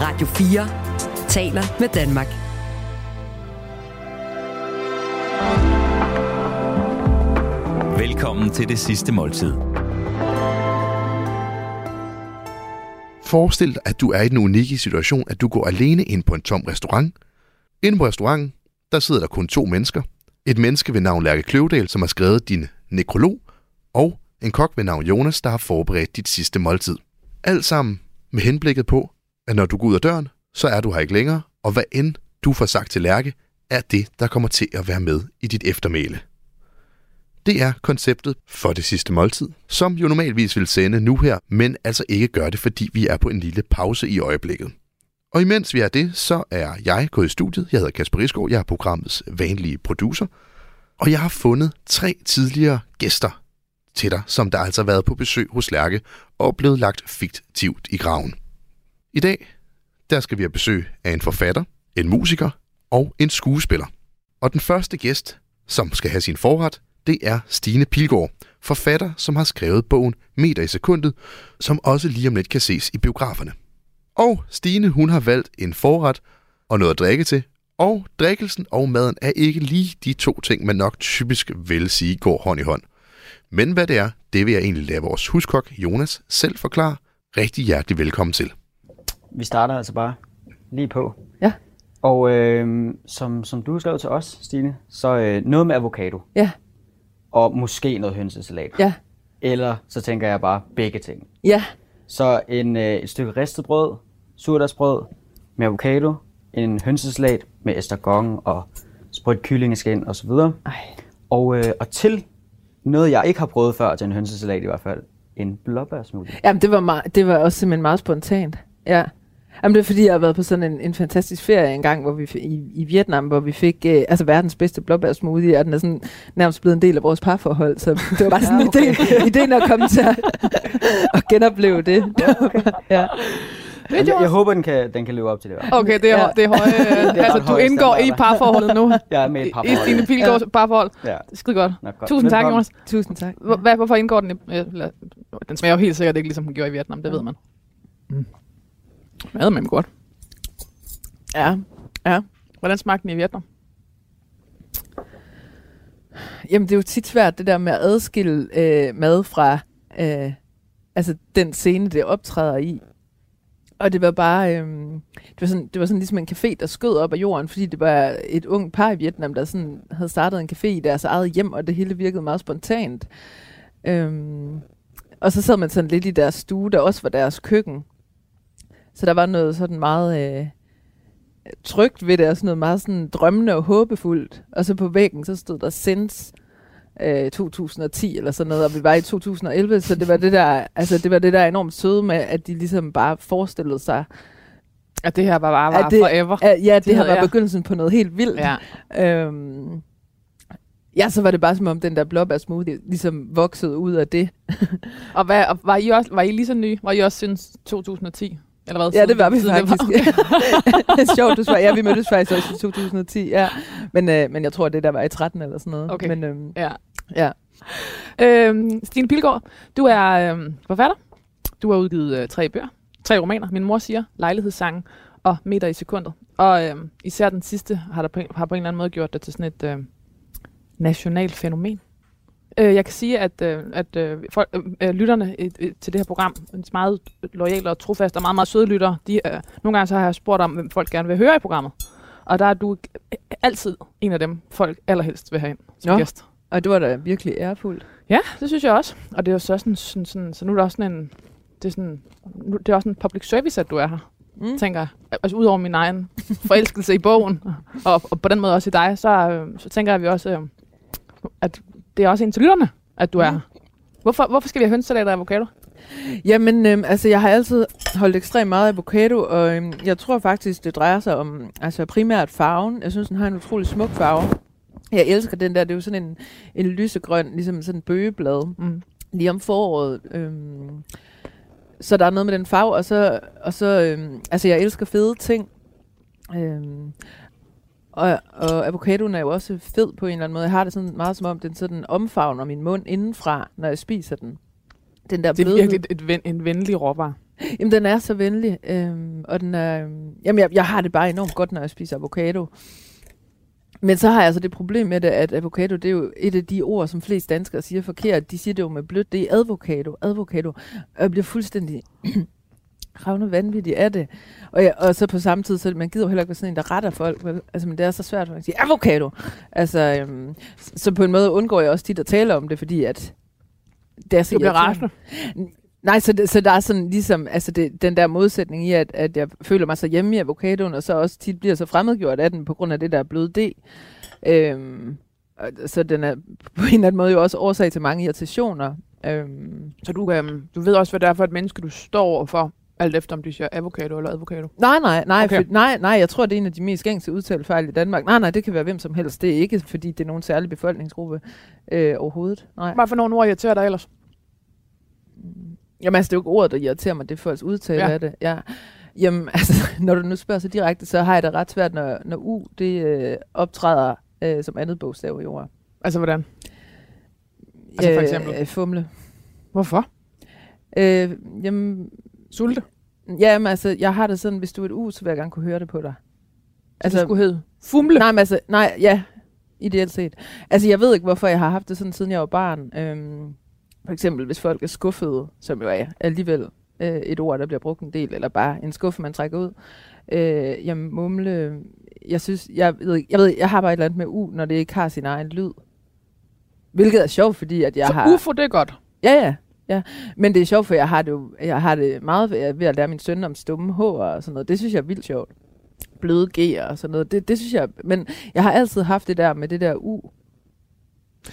Radio 4 taler med Danmark. Velkommen til det sidste måltid. Forestil dig, at du er i den unikke situation, at du går alene ind på en tom restaurant. Inde på restauranten, der sidder der kun to mennesker. Et menneske ved navn Lærke Kløvedal, som har skrevet din nekrolog, og en kok ved navn Jonas, der har forberedt dit sidste måltid. Alt sammen med henblikket på, at når du går ud af døren, så er du her ikke længere, og hvad end du får sagt til Lærke, er det, der kommer til at være med i dit eftermæle. Det er konceptet for det sidste måltid, som jo normalvis vil sende nu her, men altså ikke gør det, fordi vi er på en lille pause i øjeblikket. Og imens vi er det, så er jeg gået i studiet. Jeg hedder Kasper Isgaard, jeg er programmets vanlige producer. Og jeg har fundet tre tidligere gæster til dig, som der altså har været på besøg hos Lærke og blevet lagt fiktivt i graven. I dag, der skal vi have besøg af en forfatter, en musiker og en skuespiller. Og den første gæst, som skal have sin forret, det er Stine Pilgaard, forfatter, som har skrevet bogen Meter i sekundet, som også lige om lidt kan ses i biograferne. Og Stine, hun har valgt en forret og noget at drikke til, og drikkelsen og maden er ikke lige de to ting, man nok typisk vil sige går hånd i hånd. Men hvad det er, det vil jeg egentlig lade vores huskok Jonas selv forklare. Rigtig hjertelig velkommen til. Vi starter altså bare lige på. Ja. Og øh, som, som du skrev til os, Stine, så øh, noget med avocado. Ja, Og måske noget hønsesalat. ja, Eller så tænker jeg bare begge ting. ja, Så en, øh, et stykke ristet brød, surdagsbrød med avocado, en hønsesalat med estragon og sprødt kyllingeskin og så videre. Ej. Og, øh, og til noget, jeg ikke har prøvet før til en hønsesalat i hvert fald, en blåbærsmoothie. Jamen, det var, meget, det var også simpelthen meget spontant. Ja. Jamen, det er fordi, jeg har været på sådan en, en fantastisk ferie engang, hvor vi i, i Vietnam, hvor vi fik øh, altså verdens bedste blåbærsmoothie, og den er sådan nærmest blevet en del af vores parforhold, så det var bare sådan Ja, en okay. idé, ideen at komme til at, at genopleve det. ja. Jeg, jeg håber, den kan, den kan leve op til det. Okay, det er, Ja. ja. det er høje. Det er altså, ret du indgår i parforholdet nu. Jeg er med i et I, parforhold. I Stine Pilgaards parforhold. Ja. Skide godt. Nå, godt. Tusind tak. Jonas. Tusind tak. Hvor- Hvad, hvorfor indgår den i... ja, eller- Den smager jo helt sikkert ikke, ligesom den gjorde i Vietnam. Det ved man. Mm. Mad med godt. Ja, ja. Hvordan smagte den i Vietnam? Jamen, det er jo tit svært, det der med at adskille øh, mad fra øh, altså den scene, det optræder i. Og det var bare, øh, det, var sådan, det var sådan ligesom en café, der skød op af jorden, fordi det var et ungt par i Vietnam, der sådan havde startet en café i deres eget hjem, og det hele virkede meget spontant. Øhm, og så sad man sådan lidt i deres stue, der også var deres køkken. Så der var noget sådan meget øh, trygt ved det, og sådan noget meget sådan drømmende og håbefuldt. Og så på væggen, så stod der Sense øh, 2010 eller sådan noget, og vi var i 2011, så det var det der, altså det var det der enormt søde med, at de ligesom bare forestillede sig, At det her bare var, var At det- forever. at ja, det, Det her var jeg. begyndelsen på noget helt vildt. Ja. Øhm, ja, så var det bare som om den der blåbærsmoothie ligesom voksede ud af det. Og, hvad, og var, I også, var I lige så nye? Var I også siden 2010? Eller hvad? Ja, det var vi det faktisk. det er sjovt, du svarer. Ja, vi mødtes faktisk også i 2010, ja. Men, øh, men jeg tror, det der var i 13 eller sådan noget. Okay. Men, øhm, Ja. ja. Øhm, Stine Pilgaard, du er øhm, forfatter. Du har udgivet øh, tre bøger. Tre romaner. Min mor siger, lejlighedssangen og meter i sekundet. Og øhm, især den sidste har, der på, har på en eller anden måde gjort det til sådan et øh, nationalt fænomen. Øh, jeg kan sige, at, øh, at øh, folk, øh, øh, lytterne øh, til det her program, er meget lojale og trofaste og meget, meget søde lyttere, de, øh, nogle gange så har jeg spurgt om, hvem folk gerne vil høre i programmet. Og der er du altid en af dem, folk allerhelst vil have ind som Nå. gæst. Og det var da virkelig ærefuldt. Ja, det synes jeg også. Og det er jo så sådan, sådan, sådan så nu er der også sådan en, det er, sådan, nu, det er også en public service, at du er her, Mm. tænker. Altså udover min egen forelskelse i bogen, og, og på den måde også i dig, så, øh, så tænker jeg, at vi også, øh, at det er også en til lytterne, at du er Mm. her. Hvorfor, hvorfor skal vi have hønsesalat og avocado? Jamen, øhm, altså, jeg har altid holdt ekstremt meget avocado, og øhm, jeg tror faktisk, det drejer sig om altså primært farven. Jeg synes, den har en utrolig smuk farve. Jeg elsker den der, det er jo sådan en, en lysegrøn, ligesom sådan en bøgeblad, Mm. lige om foråret. Øhm, så der er noget med den farve, og så, og så øhm, altså, jeg elsker fede ting. Øhm, og, og avocadoen er jo også fed på en eller anden måde. Jeg har det sådan meget som om, den sådan omfavner min mund indenfra, når jeg spiser den. Den der Det er blødhed. virkelig et, ven, en venlig råvar. Jamen, den er så venlig, øhm, og den er, jamen, jeg, jeg har det bare enormt godt, når jeg spiser avocado. Men så har jeg altså det problem med det, at avocado, det er jo et af de ord, som flest danskere siger forkert. De siger det jo med blødt, det er advocado, advocado. Og jeg bliver fuldstændig ravne vanvittig af det. Og, jeg, og så på samme tid, så man gider jo heller ikke være sådan en, der retter folk. Vel? Altså, men det er så svært, at man siger avocado. Altså, øhm, så på en måde undgår jeg også tit at tale om det, fordi at det er så Du bliver irriterende. Nej, så, det, så der er sådan ligesom, altså det, den der modsætning i, at, at jeg føler mig så hjemme i avocadoen, og så også tit bliver så fremmedgjort af den, på grund af det der bløde D. Øhm, så den er på en eller anden måde jo også årsag til mange irritationer. Øhm, Så du, øhm, du ved også, hvad det er for et menneske, du står overfor, alt efter om de siger avocado eller advocado. nej, nej, nej, Okay. for, nej, nej, jeg tror, det er en af de mest gængse udtalefejl i Danmark. Nej, nej, det kan være hvem som helst. Det er ikke, fordi det er nogen særlig befolkningsgruppe øh, overhovedet. Nej. Hvad for nogle ord irriterer dig ellers? Jamen altså, det er jo ikke ordet, der irriterer mig, det er folks udtale Ja. ja. af det. Ja. Jamen altså, når du nu spørger så direkte, så har jeg det ret svært, når, når U det øh, optræder øh, som andet bogstav i ordet. Altså, hvordan? Altså, for eksempel? Øh, fumle. Hvorfor? Øh, jamen, Sulte? jamen altså, jeg har det sådan, hvis du er et U, så vil jeg gerne kunne høre det på dig. Altså, det skulle hedde fumle? Nej, men altså, nej, ja, ideelt set. Altså, jeg ved ikke, hvorfor jeg har haft det sådan, siden jeg var barn. Øhm, for eksempel, hvis folk er skuffede, som jo er alligevel øh, et ord, der bliver brugt en del, eller bare en skuffe, man trækker ud. Øh, jamen, mumle, jeg synes, jeg ved, jeg ved, jeg har bare et eller andet med U, når det ikke har sin egen lyd. Hvilket er sjovt, fordi at jeg så har... UFO, det er godt. Ja, ja. Ja, men det er sjovt, for jeg har det, jo, jeg har det meget ved, ved at lære min søn om stumme H og sådan noget. Det synes jeg er vildt sjovt. Bløde G'er og sådan noget. Det, det synes jeg, men jeg har altid haft det der med det der U.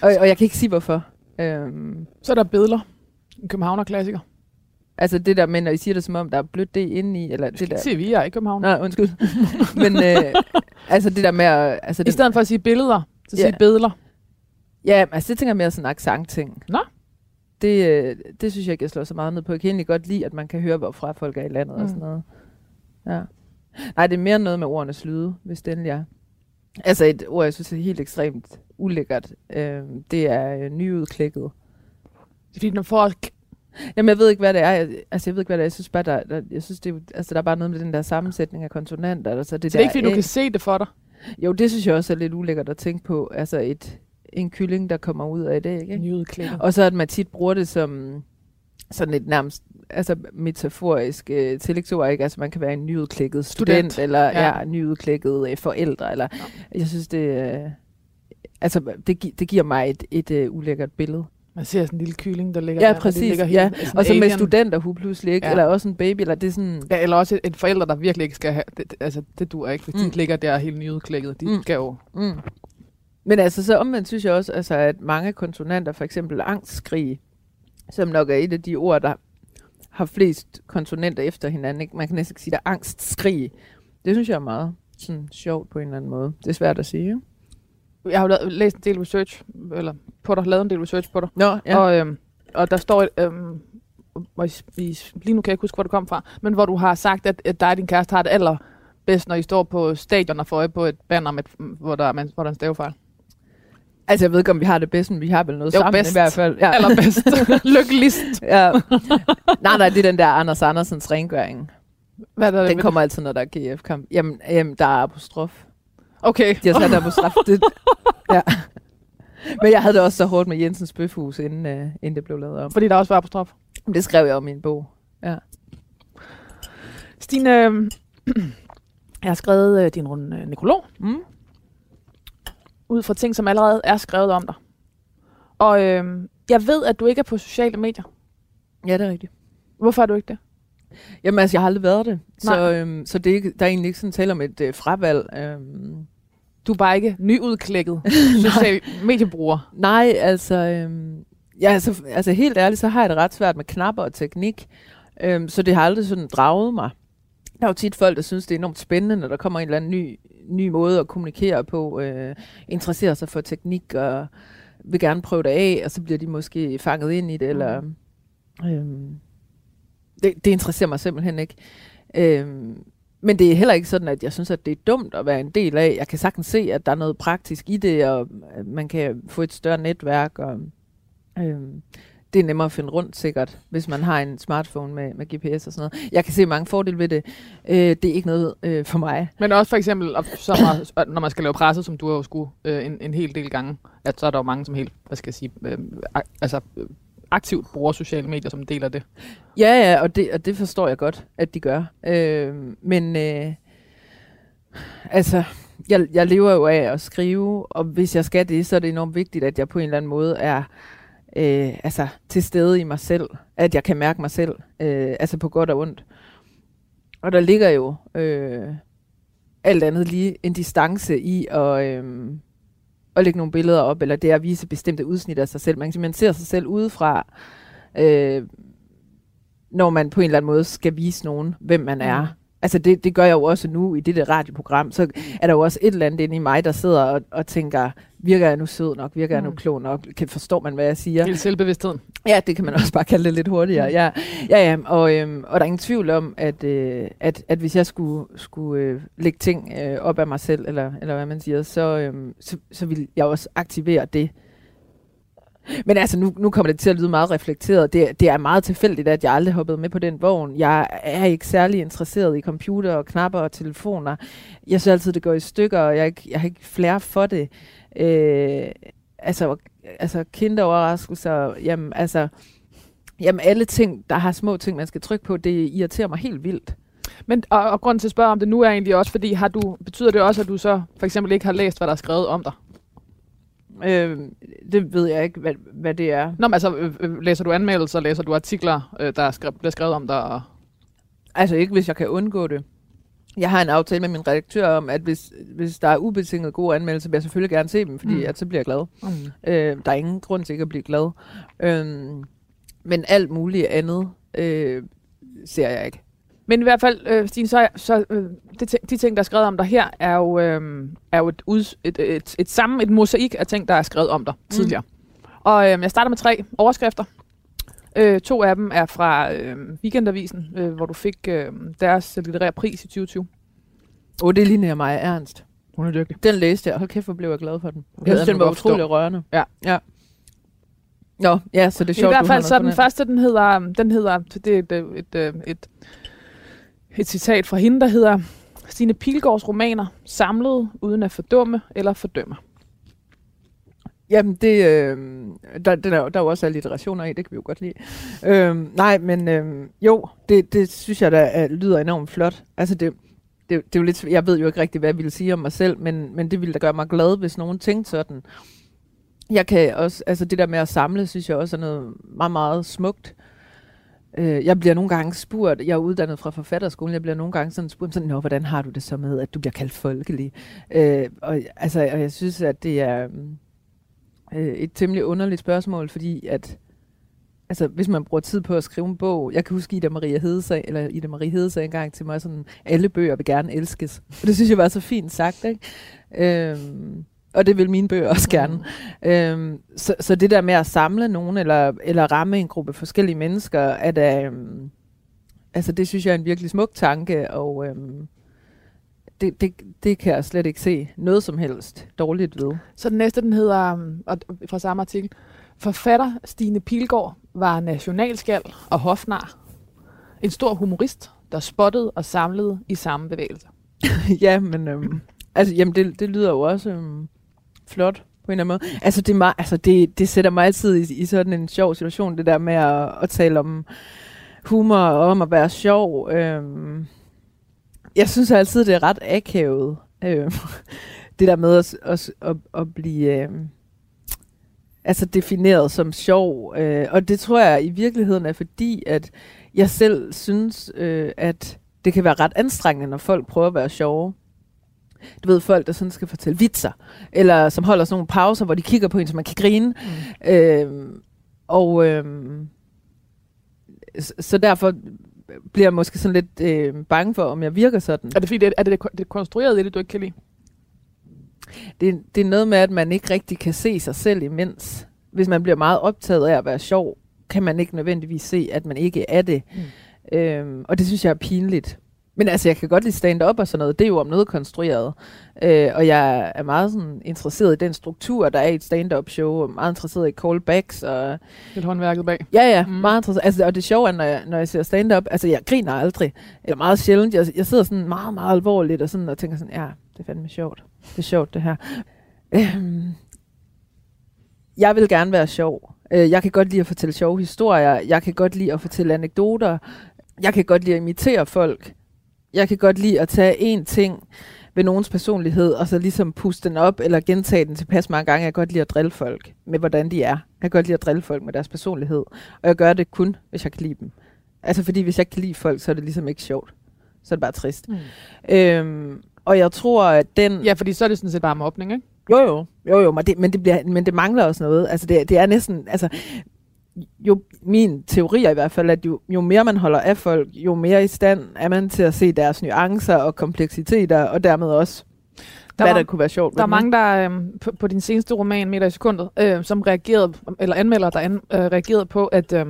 Og, og jeg kan ikke sige hvorfor. Øhm, Så er der billeder. En københavner-klassiker. altså det der med, når I siger det som om, der er blødt D inde i, eller Det det der... siger vi, jeg er ikke københavn. Nej, undskyld. men øh, altså det der med at... Altså I det, stedet for at sige billeder, så Ja. sige billeder. Ja, altså det tænker jeg mere sådan en accent-ting. Nå. Det, øh, det synes jeg ikke, jeg slår så meget ned på. Jeg kan egentlig godt lide, at man kan høre, hvorfra folk er i landet mm. Mm. og sådan noget. Ja. Nej, det er mere noget med ordenes lyde, hvis det endelig er. Altså et ord, jeg synes er helt ekstremt ulækkert. Øh, det er øh, nyudklækket. Fordi, når folk... Jamen, jeg ved ikke, hvad det er. Jeg, altså, jeg ved ikke, hvad det er. Jeg synes bare, der, der, jeg synes, det er, altså, der er bare noget med den der sammensætning af konsonanter. Altså, det Så det er ikke, fordi du kan se det for dig. Jo, det synes jeg også er lidt ulækkert at tænke på. Altså et, en kylling, der kommer ud af det, ikke? Nyudklækket. Og så at man tit bruger det som sådan et nærmest altså metaforisk øh, tillægsord, ikke? Altså man kan være en nyudklækket student, Student, eller ja. ja. ja nyudklækket øh, forældre, eller jeg synes det, øh, altså det, gi- det giver mig et, et øh, ulækkert billede. Man ser sådan en lille kylling, der ligger Ja, der, præcis, ligger ja. helt- sådan Og så med alien. studenterhu pludselig, ikke? Ja. Ja. Eller også en baby, eller det er sådan, Ja, eller også et forælder, der virkelig ikke skal have... Det, altså, det duer ikke, hvis mm. De ligger der helt nyudklækket. De. Mm. skal jo... Mm. Men altså, så omvendt synes jeg også, altså, at mange konsonanter, for eksempel angstskrig, som nok er et af de ord, der har flest konsonanter efter hinanden. Ikke? Man kan næsten sige, der er angstskrig. Det synes jeg er meget sådan, sjovt på en eller anden måde. Det er svært at sige. Jeg har jo læst en del research, eller på dig, lavet en del research på dig. Nå, ja. Og, øhm, og der står, øhm, lige nu kan jeg ikke huske, hvor det kom fra, men hvor du har sagt, at, at dig og din kæreste har det allerbedst, når I står på stadion og får øje på et banner, med, hvor, der, er, hvor der er en stavefejl. Altså, jeg ved ikke, om vi har det bedst, men vi har vel noget Jo, sammen bedst. i hvert fald. Ja. Allerbedst. Lykkeligst. ja. Nej, nej, det er den der Anders Andersens rengøring. Hvad er der Den kommer altid, når der er GF-kamp. Jamen, jamen, der er apostrof. det? Okay. De har sat apostrof. Det, ja. Men jeg havde det også så hårdt med Jensens Bøfhus, inden, uh, inden det blev lavet om. Fordi der også var apostrof. Det skrev jeg om i en bog. Stine, øhm, jeg har skrevet øh, din runde øh, nekrolog, Mm? Ud fra ting, som allerede er skrevet om dig. Og øhm, jeg ved, at du ikke er på sociale medier. Ja, det er rigtigt. Hvorfor er du ikke det? Jamen altså, jeg har aldrig været det. Så, Nej. øhm, så det er ikke, der er egentlig ikke sådan tale om et øh, fravalg. Øhm, Du er bare ikke nyudklækket social mediebruger. nej, altså, øhm, ja, altså, altså helt ærligt, så har jeg det ret svært med knapper og teknik. Øhm, så det har aldrig sådan draget mig. Der er jo tit folk, der synes, det er enormt spændende, når der kommer en eller anden ny, ny måde at kommunikere på, øh, interesserer sig for teknik og vil gerne prøve det af, og så bliver de måske fanget ind i det, eller... Øhm, det, det interesserer mig simpelthen ikke. Øhm, men det er heller ikke sådan, at jeg synes, at det er dumt at være en del af. Jeg kan sagtens se, at der er noget praktisk i det, og øh, man kan få et større netværk. Og, øhm, det er nemmere at finde rundt sikkert, hvis man har en smartphone med, med GPS og sådan noget. Jeg kan se mange fordele ved det. Øh, det er ikke noget øh, for mig. Men også for eksempel, så meget, når man skal lave presse, som du har jo skulle øh, en, en hel del gange, at så er der jo mange, som helt, hvad skal jeg sige, øh, altså øh, aktivt bruger sociale medier, som deler det. Ja, ja, og det, og det forstår jeg godt, at de gør. Øh, men øh, altså, jeg, jeg lever jo af at skrive, og hvis jeg skal det, så er det enormt vigtigt, at jeg på en eller anden måde er øh, altså, til stede i mig selv. At jeg kan mærke mig selv, øh, altså på godt og ondt. Og der ligger jo øh, alt andet lige en distance i at, øh, at lægge nogle billeder op, eller det at vise bestemte udsnit af sig selv. Man, man ser sig selv udefra, øh, når man på en eller anden måde skal vise nogen, hvem man er. Mm. Altså det, det gør jeg jo også nu i det der radioprogram. Så er der jo også et eller andet inde i mig, der sidder og, og tænker, virker jeg nu sød nok? Virker jeg nu Mm. klog nok? Kan, forstår man, hvad jeg siger? Hele selvbevidstheden. Ja, det kan man også bare kalde det lidt hurtigere. Ja, ja, ja og, øhm, og der er ingen tvivl om, at, øh, at, at hvis jeg skulle, skulle øh, lægge ting øh, op af mig selv, eller, eller hvad man siger, så, øhm, så, så vil jeg også aktivere det. Men altså, nu, nu kommer det til at lyde meget reflekteret. Det, det er meget tilfældigt, at jeg aldrig hoppede med på den vogn. Jeg er ikke særlig interesseret i computer og knapper og telefoner. Jeg synes altid, det går i stykker, og jeg, jeg har ikke flere for det. Øh, altså, altså kinderoverraskelser, jamen altså, jamen alle ting, der har små ting, man skal trykke på, det irriterer mig helt vildt. Men, og, og grunden til at spørge om det nu er egentlig også, fordi har du, betyder det også, at du så for eksempel ikke har læst, hvad der er skrevet om dig? Øh, det ved jeg ikke, hvad, hvad det er. Nå, men altså, øh, øh, læser du anmeldelser, læser du artikler, øh, der er skrevet, bliver skrevet om dig? Og... Altså ikke, hvis jeg kan undgå det. Jeg har en aftale med min redaktør om, at hvis, hvis der er ubetinget gode anmeldelser, vil jeg selvfølgelig gerne se dem, fordi Mm. at så bliver jeg glad. Mm. Øh, der er ingen grund til ikke at blive glad. Øh, men alt muligt andet øh, ser jeg ikke. Men i hvert fald, øh, Stine, så, så øh, det, de ting, der er skrevet om dig her, er jo, øh, er jo et, ud, et, et, et, et samme, et mosaik af ting, der er skrevet om dig mm. tidligere. Og øh, jeg starter med tre overskrifter. Øh, to af dem er fra øh, Weekendavisen, øh, hvor du fik øh, deres litterære pris i 2020. Åh, oh, det ligner mig ernst. Hun er dygtig. Den læste jeg. Hold kæft, hvor blev jeg glad for den. Jeg den synes, den var utrolig rørende. Ja. ja. Nå, ja, så det er I sjovt, hvert du har fald så den første, den hedder, den hedder det er et, et, et, et, et, et citat fra hende, der hedder Stine Pilgaards romaner samlet uden at fordumme eller fordømme. Jamen, det, øh, der, der, er, der er jo også alliterationer i, det kan vi jo godt lide. Øh, nej, men øh, jo, det, det synes jeg, da lyder enormt flot. Altså, det, det, det er jo lidt, jeg ved jo ikke rigtig, hvad jeg ville sige om mig selv, men, men det ville da gøre mig glad, hvis nogen tænkte sådan. Jeg kan også, altså det der med at samle, synes jeg også er noget meget, meget smukt. Øh, jeg bliver nogle gange spurgt, jeg er uddannet fra forfatterskolen, jeg bliver nogle gange sådan spurgt, sådan, Nå, hvordan har du det så med, at du bliver kaldt folkelig? Øh, og, altså, og jeg synes, at det er øhm, øh, et temmelig underligt spørgsmål, fordi at altså, hvis man bruger tid på at skrive en bog, jeg kan huske Ida Maria Hede sagde, eller Ida Marie Hede sagde engang til mig sådan, alle bøger vil gerne elskes. Og det synes jeg var så fint sagt, ikke? Øhm, og det vil mine bøger også gerne. Mm. Øhm, så, så det der med at samle nogen, eller, eller ramme en gruppe forskellige mennesker, er da, øhm, altså det synes jeg er en virkelig smuk tanke, og øhm, det, det, det kan jeg slet ikke se noget som helst dårligt ved. Så den næste, den hedder, um, og fra samme artikel, Forfatter Stine Pilgaard var nationalskald og hofnar. En stor humorist, der spottede og samlede i samme bevægelse. ja, men øhm, altså, jamen, det, det lyder jo også øhm, flot på en eller anden måde. Altså, det, meget, altså det, det sætter mig altid i, i sådan en sjov situation, det der med at, at tale om humor og om at være sjov. Øhm, jeg synes altid, det er ret akavet. Øhm, det der med at, at, at, at blive øhm, altså defineret som sjov. Øh, og det tror jeg i virkeligheden er fordi, at jeg selv synes, øh, at det kan være ret anstrengende, når folk prøver at være sjove. Du ved, folk, der sådan skal fortælle vitser, eller som holder sådan nogle pauser, hvor de kigger på en, så man kan grine. Mm. Øhm, og så, så derfor bliver måske sådan lidt øh, bange for, om jeg virker sådan. Er det fordi, det, er det, det, det konstruerede i det, du ikke kan lide? Det, det er noget med, at man ikke rigtig kan se sig selv imens. Hvis man bliver meget optaget af at være sjov, kan man ikke nødvendigvis se, at man ikke er det. Mm. Øhm, og det synes jeg er pinligt. Men altså, jeg kan godt lide stand-up og sådan noget. Det er jo om noget konstrueret. Øh, og jeg er meget sådan, interesseret i den struktur, der er i et stand-up show. Og meget interesseret i callbacks. Og Lidt håndværket bag. ja, ja, Mm. mm. meget interesseret. Altså, og det sjove er, når jeg, når jeg ser stand-up, altså jeg griner aldrig. Eller meget sjældent. Jeg, jeg sidder sådan meget, meget alvorligt og, sådan, og tænker sådan, ja, det er fandme sjovt. Det er sjovt, det her. Øhm, jeg vil gerne være sjov. Øh, Jeg kan godt lide at fortælle sjove historier. Jeg kan godt lide at fortælle anekdoter. Jeg kan godt lide at imitere folk. Jeg kan godt lide at tage én ting ved nogens personlighed, og så ligesom puste den op, eller gentage den tilpas mange gange. Jeg kan godt lide at drille folk med, hvordan de er. Jeg kan godt lide at drille folk med deres personlighed. Og jeg gør det kun, hvis jeg kan lide dem. Altså fordi, hvis jeg ikke kan lide folk, så er det ligesom ikke sjovt. Så er det bare trist. Mm. Øhm, og jeg tror, at den... Ja, fordi så er det sådan set bare mobning, ikke? Jo, jo, jo, jo, men det, men det, bliver, men det mangler også noget. Altså, det, det er næsten, altså, jo, min teori er i hvert fald, at jo, jo mere man holder af folk, jo mere i stand er man til at se deres nuancer og kompleksiteter, og dermed også, Der hvad var- der kunne være sjovt. Der er mange, der øh, på, på din seneste roman, Meter i sekundet, øh, som reagerede, eller anmelder, der an, øh, reagerede på, at, øh,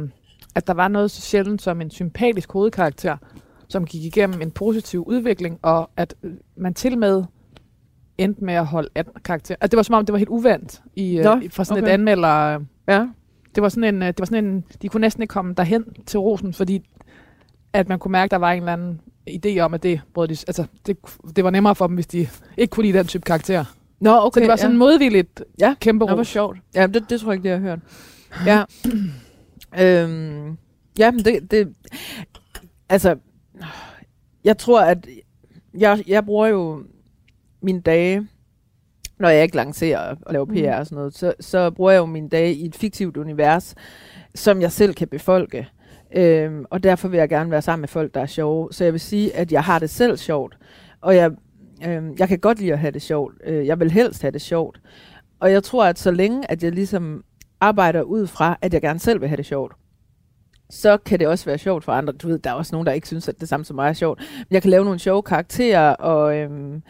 at der var noget så sjældent som en sympatisk hovedkarakter, som gik igennem en positiv udvikling, og at øh, man til med endte med at holde af karakter. At det var som om, det var helt uvandt i, Nå, øh, i- fra sådan okay. et anmelder. Øh? Ja. Det var sådan en, øh, det var sådan en, de kunne næsten ikke komme derhen til rosen, fordi at man kunne mærke, at der var en eller anden idé om, at det, brød de, altså, det, det var nemmere for dem, hvis de ikke kunne lide den type karakter. Nå, okay. Så det var sådan ja. modvilligt Ja, kæmpe Nå, hvor ros. sjovt. Ja, det, det tror jeg ikke, det har hørt. Ja. øhm, ja, men det, det, altså, jeg tror, at jeg, jeg bruger jo mine dage, når jeg ikke lancerer og laver PR og sådan noget, så, så bruger jeg jo mine dage i et fiktivt univers, som jeg selv kan befolke. Øhm, og derfor vil jeg gerne være sammen med folk, der er sjove. Så jeg vil sige, at jeg har det selv sjovt. Og jeg, øhm, jeg kan godt lide at have det sjovt. Øh, jeg vil helst have det sjovt. Og jeg tror, at så længe, at jeg ligesom arbejder ud fra, at jeg gerne selv vil have det sjovt, så kan det også være sjovt for andre. Du ved, der er også nogen, der ikke synes, at det samme som mig er sjovt. Men jeg kan lave nogle sjove karakterer, og øhm,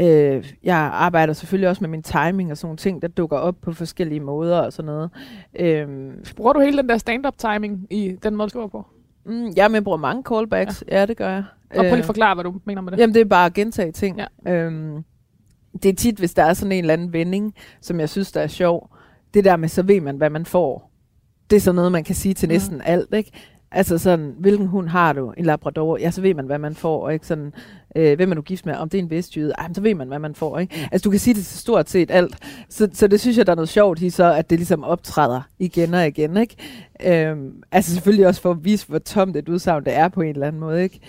øh, jeg arbejder selvfølgelig også med min timing og sådan nogle ting, der dukker op på forskellige måder og sådan noget. Øhm, Bruger du hele den der stand-up timing i den måde, du skriver på? mm, jeg med bruger mange callbacks. Ja, ja det gør jeg. Og prøv lige Øh, at forklare, hvad du mener med det. Jamen, det er bare at gentage ting. Ja. Øhm, det er tit, hvis der er sådan en eller anden vending, som jeg synes, der er sjov. Det der med, så ved man, hvad man får. Det er sådan noget, man kan sige til Mhm. næsten alt, ikke? Altså sådan, hvilken hund har du? En labrador? Ja, så ved man, hvad man får, ikke sådan, øh, hvem er du gift med? Om det er en vestjyde? Ej, men så ved man, hvad man får, ikke? Altså, du kan sige det til stort set alt. Så, så det synes jeg, der er noget sjovt i så, at det ligesom optræder igen og igen, ikke? Øhm, altså selvfølgelig også for at vise, hvor tomt et udsagn det er på en eller anden måde, ikke?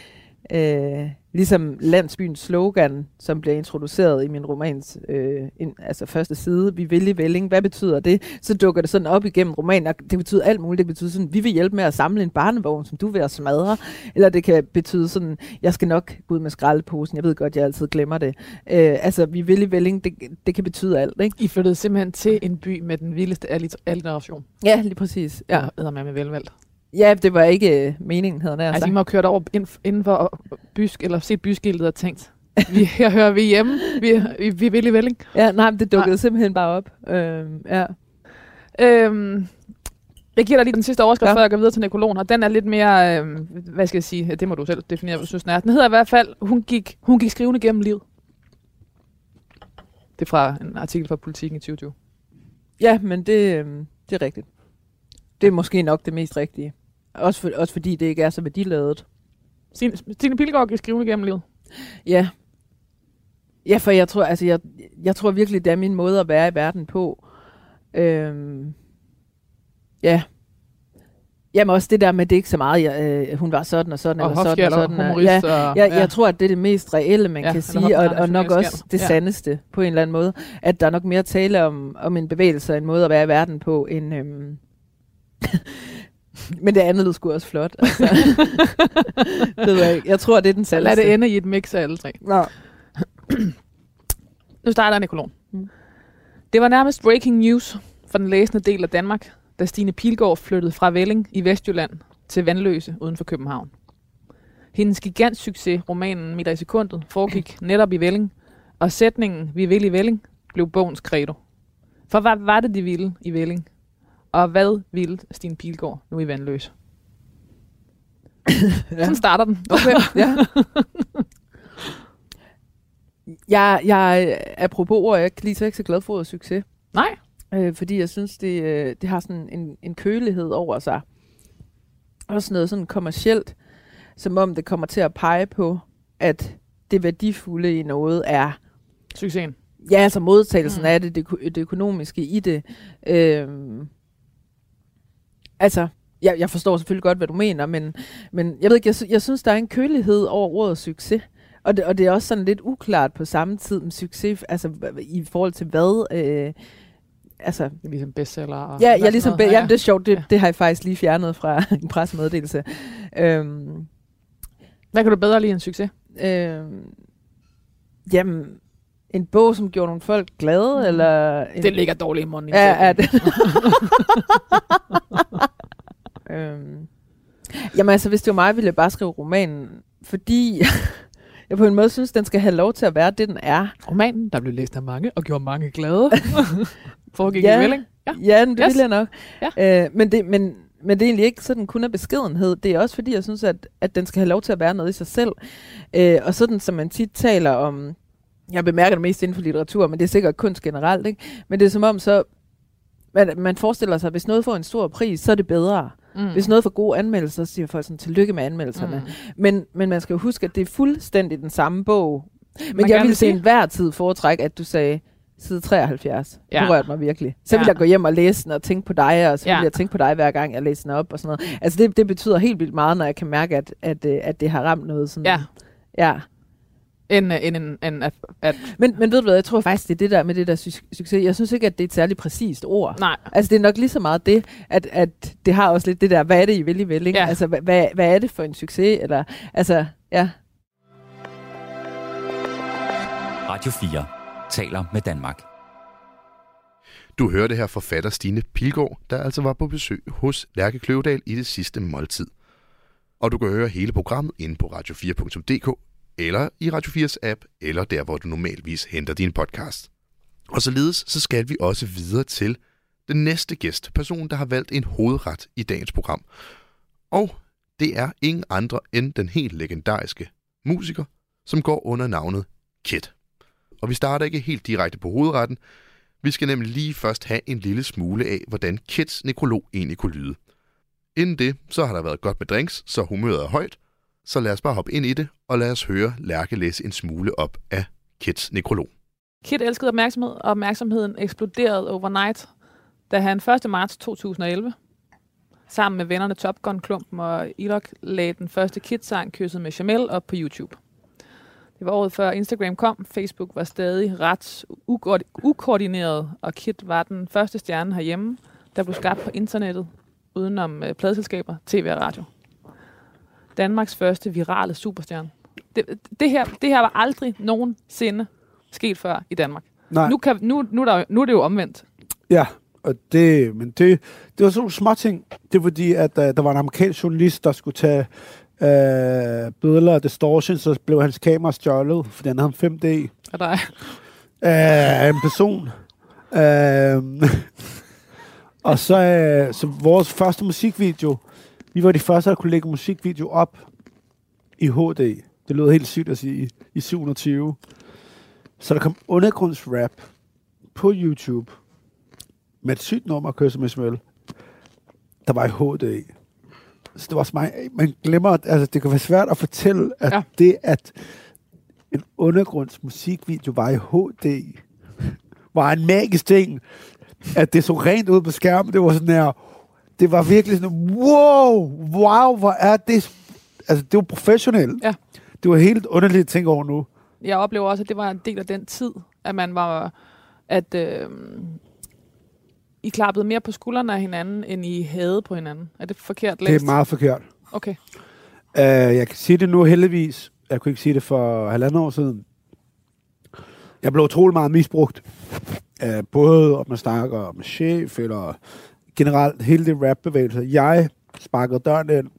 Øh, ligesom landsbyens slogan, som bliver introduceret i min romans øh, ind, altså første side, vi vil i Velling, hvad betyder det? Så dukker det sådan op igennem romanen, og det betyder alt muligt. Det betyder sådan, vi vil hjælpe med at samle en barnevogn, som du vil at smadre. Eller det kan betyde sådan, jeg skal nok gå ud med skraldeposen, jeg ved godt, jeg altid glemmer det. Øh, altså, vi vil i Velling, det, det kan betyde alt, ikke? I flyttede simpelthen til en by med den vildeste allit- alliteration. Ja, lige præcis. Ja, Ja, med med velvalgt. Ja det var ikke øh, meningen, havde jeg Altså, sagt. I må have kørt over ind, inden for bysk, eller set byskiltet og tænkt, vi, her hører vi hjemme, vi, vi, vi vil i Velling. Ja, nej, men det dukkede simpelthen bare op. Øh, ja. Øhm, jeg giver dig lige den sidste overskrift, Ja. før jeg går videre til nekrologen, og den er lidt mere, øhm, hvad skal jeg sige, det må du selv definere, hvad du synes den er. Den hedder i hvert fald, hun gik, hun gik skrivende gennem livet. Det er fra en artikel fra Politiken i 2020. Ja, men det, øhm, det er rigtigt. Det er måske nok det mest rigtige. Også, for, også fordi det ikke er så værdiladet. Stine, Stine Pilgaard gik skrivende gennem livet. Ja. Ja, for jeg tror, altså jeg, jeg tror virkelig, det er min måde at være i verden på. Øhm, ja. Jamen også det der med, det ikke så meget, jeg, øh, hun var sådan og sådan, Og eller sådan og sådan. og-. Ja, og, jeg, jeg tror, at det er det mest reelle, man Ja, kan sige, og, og nok også det Ja. sandeste på en eller anden måde. At der er nok mere tale om, om en bevægelse og en måde at være i verden på, end... Øhm, men det andet lød sgu også flot. Altså. det ved jeg, ikke. jeg tror, det er den Så lad det ende i et mix af alle tre. Nå. Nu starter. Mm. Mm. Det var nærmest breaking news for den læsende del af Danmark, da Stine Pilgaard flyttede fra Velling i Vestjylland til Vandløse uden for København. Hendes gigantsucces, romanen Meter i sekundet, foregik netop i Velling, og sætningen Vi vil i Velling blev bogens credo. For hvad var det, de ville i Velling? Og hvad ville Stine Pilgaard nu i Vandløse? Ja. Sådan starter den. Okay, ja. jeg, jeg, apropos ord, jeg kan lige så ikke så glad for ordet succes. Nej. Øh, fordi jeg synes, det, øh, det har sådan en, en kølighed over sig. Også noget sådan kommercielt, som om det kommer til at pege på, at det værdifulde i noget er, Succesen. ja, altså modtagelsen Mm. af det, det, det økonomiske i det. Øhm, altså, jeg, jeg forstår selvfølgelig godt, hvad du mener, men, men jeg ved ikke, jeg, jeg synes, der er en kølighed over ordet succes. Og det, og det er også sådan lidt uklart på samme tid med succes, altså i forhold til hvad, øh, altså ligesom bestseller. Og Ja, ja sådan ligesom, noget. ja. Det er sjovt, det, det har jeg faktisk lige fjernet fra en pressemeddelelse. Øhm, Hvad kan du bedre lide end succes? øhm, jamen, en bog, som gjorde nogle folk glade, mm. eller... En, Det ligger dårligt i munden. Ja, er det. jamen altså, hvis det var mig, ville jeg bare skrive romanen, fordi jeg på en måde synes, den skal have lov til at være det, den er. Romanen, der blev læst af mange og gjorde mange glade. Foregik Ja. i Velling. Ja. Ja, men det Yes. yes. vil jeg nok. Ja. Øh, men, det, men, men det er egentlig ikke sådan kun af beskedenhed. Det er også fordi, jeg synes, at, at den skal have lov til at være noget i sig selv. Øh, og sådan som man tit taler om, jeg bemærker det mest inden for litteratur, men det er sikkert kunst generelt, ikke? Men det er som om så, man, man forestiller sig, at hvis noget får en stor pris, så er det bedre. Mm. Hvis noget får gode anmeldelser, så siger folk sådan, tillykke med anmeldelserne. Mm. Men, men man skal jo huske, at det er fuldstændig den samme bog. Men Man jeg ville vil til enhver tid foretrække, at du sagde side 73. Ja. Det rørte mig virkelig. Så Ja. ville jeg gå hjem og læse den og tænke på dig, og så Ja. ville jeg tænke på dig hver gang, jeg læser den op og sådan noget. Altså det, det betyder helt vildt meget, når jeg kan mærke, at, at, øh, at det har ramt noget sådan. Ja, ja. End, end, end, end at, at... Men, men ved du hvad, jeg tror faktisk, det er det der med det der su- succes. Jeg synes ikke, at det er et særligt præcist ord. Nej, Altså det er nok lige så meget det, at, at det har også lidt det der, hvad er det, I vil, I vil, ikke? Ja. Altså hvad, hvad, hvad er det for en succes? Eller, altså, ja. Radio 4 taler med Danmark. Du hørte her forfatter Stine Pilgaard, der altså var på besøg hos Lærke Kløvedal i det sidste måltid. Og du kan høre hele programmet inde på radio4.dk, eller i Radio 4's app, eller der, hvor du normalvis henter din podcast. Og således så skal vi også videre til den næste gæst, personen, der har valgt en hovedret i dagens program. Og det er ingen andre end den helt legendariske musiker, som går under navnet Kit. Og vi starter ikke helt direkte på hovedretten, vi skal nemlig lige først have en lille smule af, hvordan Kits nekrolog egentlig kunne lyde. Inden det, så har der været godt med drinks, så humøret er højt. Så lad os bare hoppe ind i det, og lad os høre Lærke læse en smule op af Kits nekrolog. Kit elskede opmærksomhed, og opmærksomheden eksploderede overnight, da han 1. marts 2011 sammen med vennerne Top Gun Klumpen og Ilok lagde den første Kit-sang Kysset med Jamel op på YouTube. Det var året før Instagram kom. Facebook var stadig ret ukoordineret, og Kit var den første stjerne herhjemme, der blev skabt på internettet, udenom øh, pladselskaber, tv og radio. Danmarks første virale superstjerne. Det, det, her, det her var aldrig nogensinde sket før i Danmark. Nej, Nu, kan, nu, nu, er der, nu er det jo omvendt. ja, og det, men det, det var sådan nogle små ting. Det er fordi, at uh, der var en amerikansk journalist, der skulle tage uh, billeder af distortion, så blev hans kamera stjålet, fordi han havde en 5D Og der er, af en person. Uh, og så, uh, så vores første musikvideo, vi var de første, der kunne lægge musikvideo op i HD. Det lød helt sygt at sige, i 720. Så der kom undergrundsrap på YouTube med et sygt nummer, Kysse med smøl, der var i HD. Så det var også mig, man glemmer, altså, det kan være svært at fortælle, at Ja. det, at en undergrunds musikvideo var i HD, var en magisk ting. At det så rent ud på skærmen, det var sådan her, det var virkelig sådan, wow, wow, hvor er det, altså det var professionelt. Ja. Det var helt underligt at tænke over nu. jeg oplever også, at det var en del af den tid, at man var, at øh, I klappede mere på skuldrene af hinanden, end I havde på hinanden. Er det forkert læst? Det er meget forkert. Okay. Uh, jeg kan sige det nu heldigvis. Jeg kunne ikke sige det for halvandet år siden. Jeg blev utrolig meget misbrugt. Uh, både om man snakker om chef, eller generelt hele det rap-bevægelse. Jeg sparkede døren ind.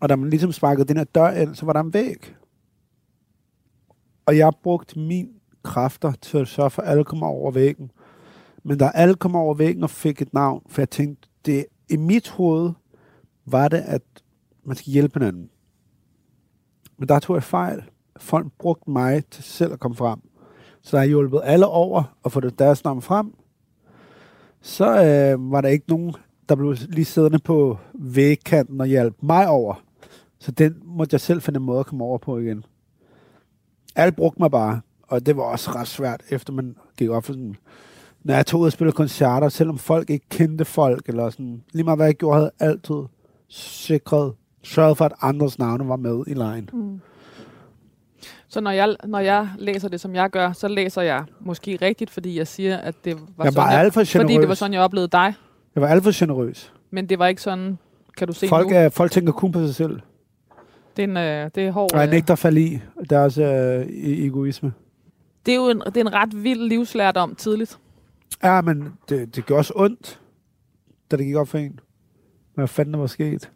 Og da man ligesom sparkede den her dør ind, så var der en væg. Og jeg brugte min kræfter til at sørge for, at alle kom over væggen. Men da alle kom over væggen og fik et navn, for jeg tænkte, det i mit hoved var det, at man skal hjælpe hinanden. Men der tog jeg fejl. Folk brugte mig til selv at komme frem. Så jeg har hjulpet alle over og få det deres navn frem. Så øh, var der ikke nogen, der blev lige siddende på vægkanten og hjalp mig over. Så den måtte jeg selv finde en måde at komme over på igen. Alle brugte mig bare, og det var også ret svært, efter man gik op for sådan... Når jeg tog ud og spillede koncerter, selvom folk ikke kendte folk, eller sådan, lige meget hvad jeg gjorde, havde jeg altid sikret, sørget for, at andres navne var med i lejen. Mm. Så når jeg, når jeg læser det, som jeg gør, så læser jeg måske rigtigt, fordi jeg siger, at det var, Jeg var sådan, alt for jeg, fordi det var generøs. sådan, jeg oplevede dig. Jeg var alt for generøs. Men det var ikke sådan, kan du se Folk, nu. er, folk tænker kun på sig selv. Det er, en, øh, det er hård. Og jeg øh, nægter at falde i deres øh, e- egoisme. det er jo en, det er en ret vild livslærdom tidligt. Ja, men det, det gjorde også ondt, da det gik op for en. Hvad fanden der var sket?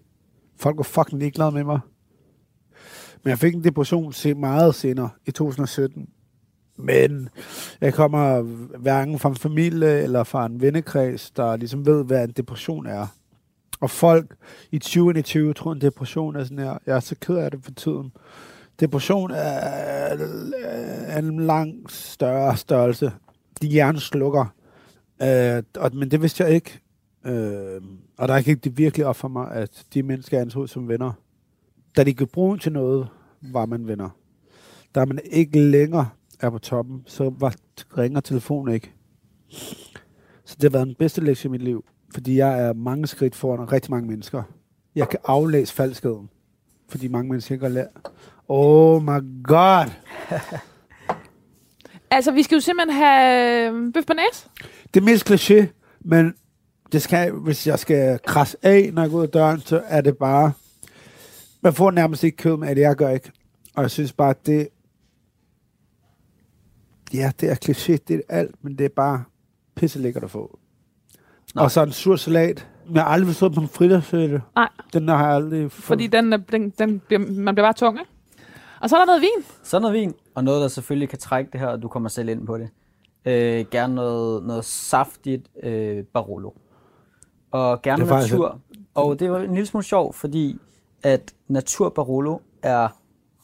Folk var fucking ligeglade med mig. Men jeg fik en depression se meget senere, i 2017. Men jeg kommer hverken fra en familie eller fra en vennekreds, der ligesom ved, hvad en depression er. Og folk i 2021 tror, en depression er sådan her. Jeg er så ked af det for tiden. Depression er, en langt større størrelse. De hjerne slukker. Øh, og, men det vidste jeg ikke. Øh, og der gik det virkelig op for mig, at de mennesker, jeg anså som venner, da de kunne bruge til noget, var man venner. Da man ikke længere er på toppen, så var, ringer telefonen ikke. Så det har været den bedste lektie i mit liv, fordi jeg er mange skridt foran rigtig mange mennesker. Jeg kan aflæse falskheden, fordi mange mennesker ikke har lært. Oh my god! Altså, vi skal jo simpelthen have øh, bøf næs. Det er mest kliché, men det skal, hvis jeg skal krasse af, når jeg går ud af døren, så er det bare... Man får nærmest ikke kød med det, jeg gør ikke. Og jeg synes bare, at det... Ja, det er kliché, det er alt, men det er bare pisse lækkert at få. Nå. Og så en sur salat. Men jeg har aldrig forstået på en fridagsfødte. Nej. Den der har jeg aldrig fået. Fordi den, er- den, den bliver, man bliver bare tung, ikke? Og så er der noget vin. Så noget vin, og noget, der selvfølgelig kan trække det her, og du kommer selv ind på det. Øh, gerne noget, noget saftigt øh, Barolo. Og gerne Det er faktisk natur. Og det var en lille smule sjovt, fordi at natur Barolo er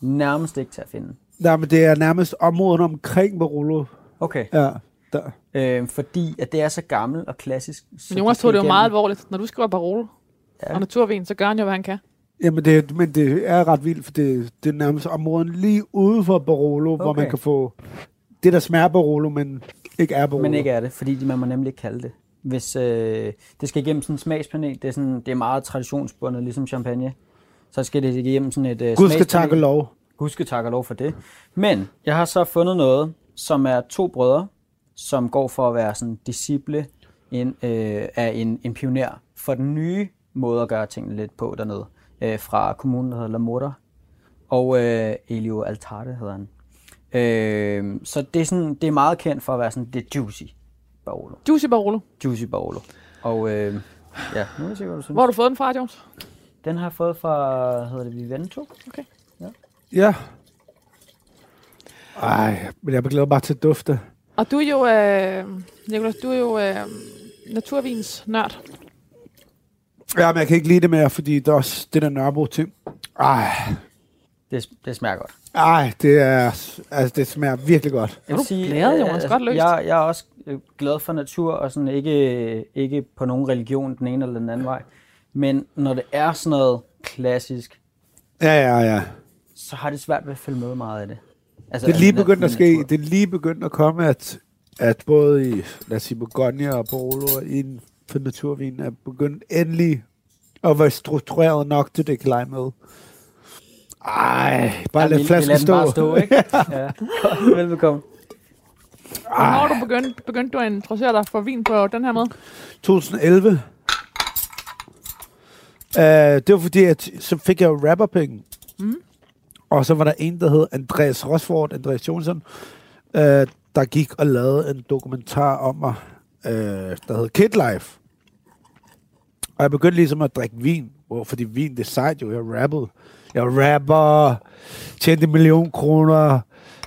nærmest ikke til at finde. Nej, men det er nærmest området omkring Barolo. Okay. Ja, der. Øh, fordi at det er så gammel og klassisk. Men Jonas de skal det jo igennem- meget alvorligt. Når du skriver Barolo Ja. og naturvin, så gør han jo, hvad han kan. Jamen, det, men det er ret vildt, for det, det er nærmest områden lige ude for Barolo, okay. hvor man kan få det, der smager Barolo, men ikke er Barolo. Men ikke er det, fordi man må nemlig ikke kalde det. Hvis øh, det skal igennem sådan en smagspanel, det er, sådan, det er meget traditionsbundet, ligesom champagne. Så skal det igennem sådan et øh, Gud skal takke lov. Gudske tak og lov for det. Men jeg har så fundet noget, som er to brødre, som går for at være sådan disciple en, øh, af en, en pioner for den nye måde at gøre tingene lidt på dernede. Øh, fra kommunen, der hedder La Morta. Og øh, Elio Altarte hedder han. Øh, så det er, sådan, det er meget kendt for at være sådan det juicy Barolo. Juicy Barolo. Juicy Barolo. Og øh, ja, nu vil jeg se, hvad du synes. Hvor har du fået den fra, Jones? Den har jeg fået fra, hedder det Vivento? Ja. Ej, men jeg glæder bare til at dufte. Og du er jo, øh, Nicolas, du er jo øh, naturvins nørd. Ja, men jeg kan ikke lide det mere, fordi det er også det der Nørrebro ting. Ej, Det, det smager godt. ej, det er, altså det smager virkelig godt. Jeg Er du glad, Jonas? Godt løst. Jeg, jeg er også øh, glad for natur, og sådan ikke, ikke på nogen religion den ene eller den anden vej. Men når det er sådan noget klassisk, Ja, ja, ja. så har det svært ved at følge med meget af det. Altså, Det er lige nat- begyndt at ske. natur. Det er lige begyndt at komme, at, at både i, lad os sige, Bourgogne og Barolo og inden for naturvin er begyndt endelig at være struktureret nok til, det med. Ej, bare Ja, lad flasken stå. bare stå, ikke? ja. Velbekomme. Hvornår du begyndte, begyndte du at interessere dig for vin på den her måde? 2011. Uh, det var fordi, at så fik jeg jo rapperpenge. Mm. Og så var der en, der hed Andreas Rosford, Andreas Jonsson, uh, der gik og lavede en dokumentar om mig, uh, der hed Kid Life. Og jeg begyndte ligesom at drikke vin, hvor, fordi vin, det er sejt jo, jeg rappede. Jeg rapper, tjente en million kroner,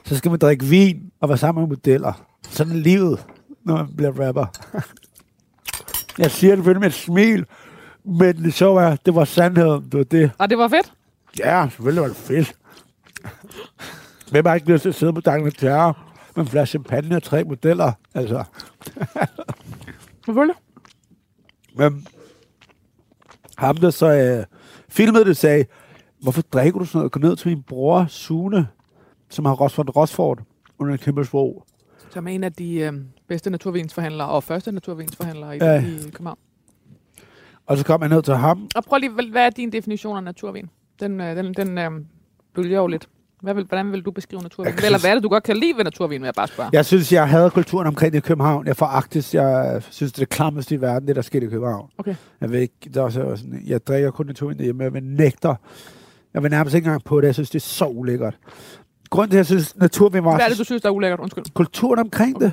så skal man drikke vin og være sammen med modeller. Sådan er livet, når man bliver rapper. Jeg siger det selvfølgelig med et smil, Men det sjove er, det var sandheden. Var det. Og det var fedt. Ja, selvfølgelig var det fedt. Hvem har ikke lyst til at sidde på Daglig Terror med en flaske champagne og tre modeller? Altså, Selvfølgelig. men ham der så øh, filmede det, sagde, hvorfor drikker du sådan noget? Gå ned til min bror, Sune, som har Rosford Rosford under en kæmpe svog. Som er en af de øh, bedste naturvinsforhandlere og første naturvinsforhandlere i, Ja. i København. Og så kom jeg ned til ham. Og prøv lige, hvad- er din definition af naturvin? Den, øh, den, den øh, bølger jo lidt. Hvad vil, hvordan vil du beskrive naturvin? Jeg Eller hvad er det, du godt kan lide ved naturvin, vil jeg bare spørge? Jeg synes, jeg havde kulturen omkring det i København. Jeg foragtes. Jeg synes, det er det klammeste i verden, det der skete i København. Okay. Jeg ved ikke, der er også sådan, jeg drikker kun naturvin derhjemme, jeg vil nægter. Jeg vil nærmest ikke engang på det. Jeg synes, det er så ulækkert. Grunden til, at jeg synes, naturvin var Hvad er det, du synes, der er ulækkert? Undskyld. kulturen omkring det.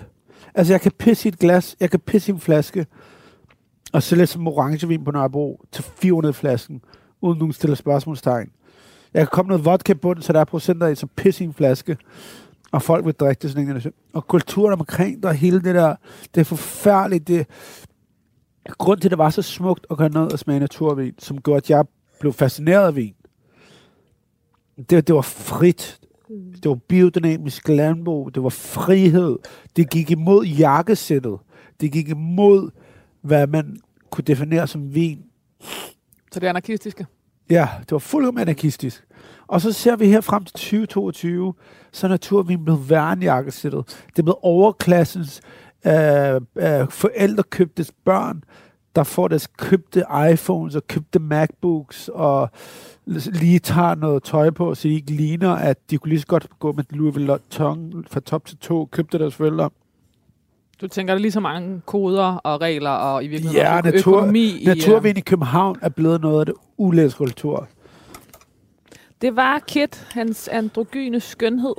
Altså, jeg kan pisse i et glas, jeg kan pisse i en flaske, og sælger som orangevin på Nørrebro til 400 flasken, uden nogen stiller spørgsmålstegn. Jeg kan komme noget vodka på den, så der er procenter i, så pisse i en flaske, og folk vil drikke det sådan en. Og kulturen omkring der, hele det der, det er forfærdeligt. Det, grund til, at det var så smukt at gøre noget og smage naturvin, som gjorde, at jeg blev fascineret af vin. Det, det var frit. Det var biodynamisk landbrug. Det var frihed. Det gik imod jakkesættet. Det gik imod, hvad man kunne definere som vin. Så det er anarkistiske. Ja, det var fuldkommen anarkistisk. Og så ser vi her frem til 2022, så er naturvin blevet værre end jakkesættet. Det er blevet overklassens øh, øh, forældrekøbtes børn, der får deres købte iPhones og købte MacBooks og lige tager noget tøj på, så de ikke ligner, at de kunne lige så godt gå med Louis Vuitton fra top til to, købte deres forældre. Du tænker, der er lige så mange koder og regler og i virkeligheden Ja, natur, økonomi i... øh, naturvin i København er blevet noget af det ulæs kultur. Det var Kit, hans androgyne skønhed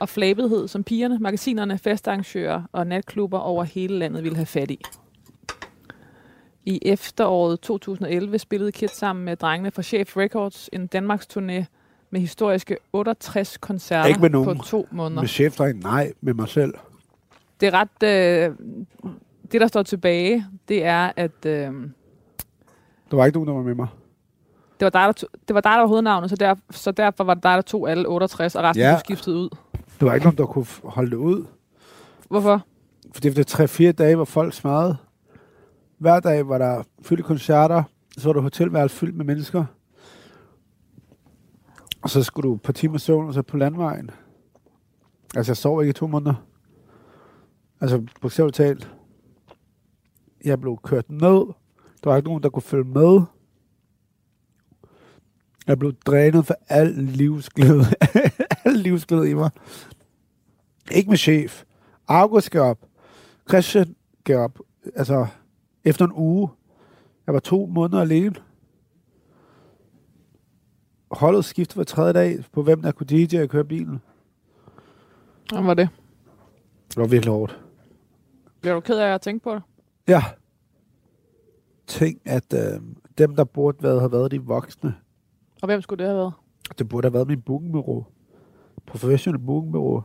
og flabethed, som pigerne, magasinerne, festarrangører og natklubber over hele landet ville have fat i. I efteråret 2011 spillede Kit sammen med drengene fra Chef Records en Danmarks turné med historiske 68 koncerter Ikke med på nogen. to måneder. Med chefdreng, nej, med mig selv. Det er ret... Øh, det, der står tilbage, det er, at øh, Der var ikke nogen, der var med mig. det, var dig, der, to- det var dig, der var hovednavnet, så, der, så derfor var det dig, der tog alle 68, og resten Ja. blev skiftet ud. Der var ikke nogen, der kunne holde det ud. Hvorfor? For det var 3-4 dage, hvor folk smadrede. Hver dag var der fyldte koncerter. Så var der hotelværelse fyldt med mennesker. Og så skulle du på timer søvn, og så på landvejen. Altså, jeg sov ikke i to måneder. Altså, bogstaveligt talt. Jeg blev kørt ned. Der var ikke nogen, der kunne følge med. Jeg blev drænet for al livsglæde. al livsglæde i mig. Ikke med chef. August skal op. Christian skal op. Altså, efter en uge. Jeg var to måneder alene. Holdet skiftede hver tredje dag på, hvem der kunne DJ og køre bilen. Hvad var det? Det var virkelig hårdt. Bliver du ked af at tænke på det? Ja. Tænk, at øh, dem, der burde være, have været de voksne, Og hvem skulle det have været? det burde have været min bookingbureau. Professionel bookingbureau.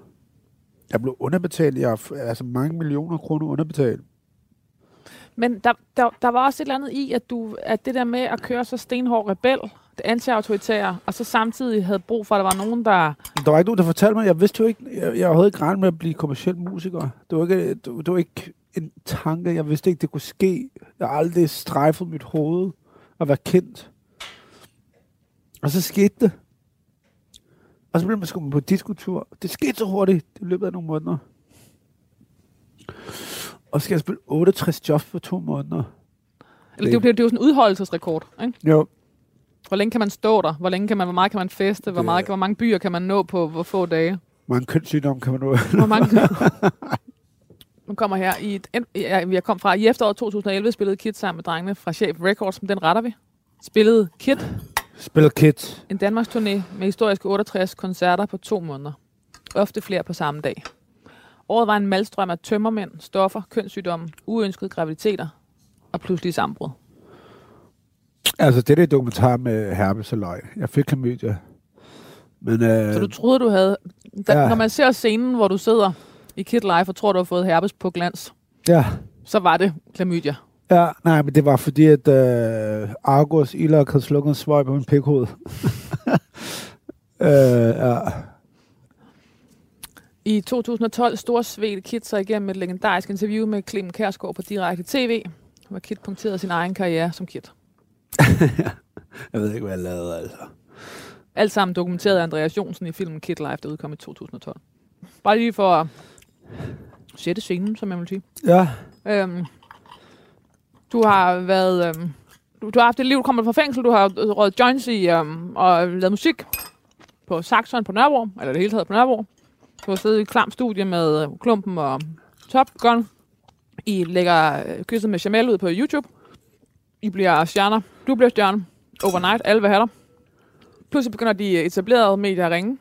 Jeg blev underbetalt. Jeg har altså mange millioner kroner underbetalt. Men der, der, der var også et eller andet i, at, du, at det der med at køre så stenhård rebel, det anti-autoritære, og så samtidig havde brug for, at der var nogen, der... Der var ikke nogen, der fortalte mig, jeg vidste jo ikke, jeg, jeg havde ikke regnet med at blive kommersiel musiker. Det var ikke, det, det var ikke en tanke, jeg vidste ikke, det kunne ske. Jeg har aldrig strejfet mit hoved at være kendt. Og så skete det. Og så blev man sgu på diskotur. Det skete så hurtigt i løbet af nogle måneder. Og så skal jeg spille 68 jobs på to måneder. Eller det, er det, er det er jo sådan en udholdelsesrekord, ikke? Jo, Hvor længe kan man stå der? Hvor, længe kan man, hvor meget kan man feste? Hvor, meget, hvor mange byer kan man nå på hvor få dage? mange kønssygdomme kan man nu. Hvor mange... Nu kommer her i et, ja, jeg kom fra i efteråret 2011 spillede Kit sammen med drengene fra Chef Records, men den retter vi. Spillede Kit Spiller kids. en Danmarks turné med historiske 68 koncerter på to måneder. Ofte flere på samme dag. Året var en malstrøm af tømmermænd, stoffer, kønssygdomme, uønskede graviditeter og pludselig sammenbrud. Altså, det er dokumentar med herpes og løg. Jeg fik klamydia. Men, øh, Så du troede, du havde... Da, ja. Når man ser scenen, hvor du sidder i Kit Life og tror, du har fået herpes på glans, ja, så var det klamydia. Ja, nej, men det var fordi, at øh, Argos Ilok havde slukket en svøj på min pikhoved. øh, ja. I 2012 storsvedte Kit sig igennem et legendarisk interview med Clemen Kærsgaard på Direkte TV, hvor Kit punkterede sin egen karriere som Kit. Jeg ved ikke, hvad jeg lavede, altså. Alt sammen dokumenteret af Andreas Jonsen i filmen Kid Life, der udkom i 2012. Bare lige for at sætte scenen, som jeg vil sige. Ja, Øhm, du har været... Øhm, du, du har haft et liv, du kommer fra fængsel, du har røget joints i øhm, og lavet musik på Saxon på Nørrebro, eller det hele taget på Nørrebro. Du har siddet i et klam studie med øh, Klumpen og Top Gun. I lægger øh, kysset med Jamel ud på YouTube. I bliver stjerner. Du bliver stjerne. Overnight. Alle vil have dig. Pludselig begynder de etablerede medier at ringe.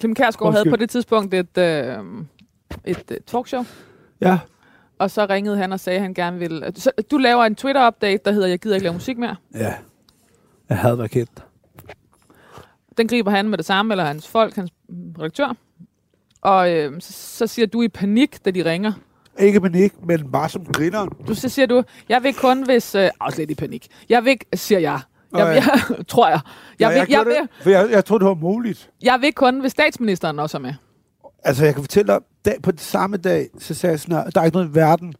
Kim Kærsgaard havde Undskyld. på det tidspunkt et, øh, et øh, talkshow. ja, Og så ringede han og sagde, at han gerne ville... Så, du laver en Twitter-update, der hedder, jeg gider ikke lave musik mere. ja. Jeg havde været kendt. Den griber han med det samme, eller hans folk, hans redaktør. Og øh, så, så siger du i panik, da de ringer. Ikke panik, men bare som griner. Du, så siger du, jeg vil kun hvis... Øh, også lidt i panik. Jeg vil, siger jeg. Jeg, Nå, jeg, tror jeg. Jeg, vil, jeg, vil, det, for jeg, jeg troede, det var muligt. jeg vil kun, hvis statsministeren også er med. Altså, jeg kan fortælle dig, dag, på den samme dag, så sagde jeg sådan der er ikke noget i verden.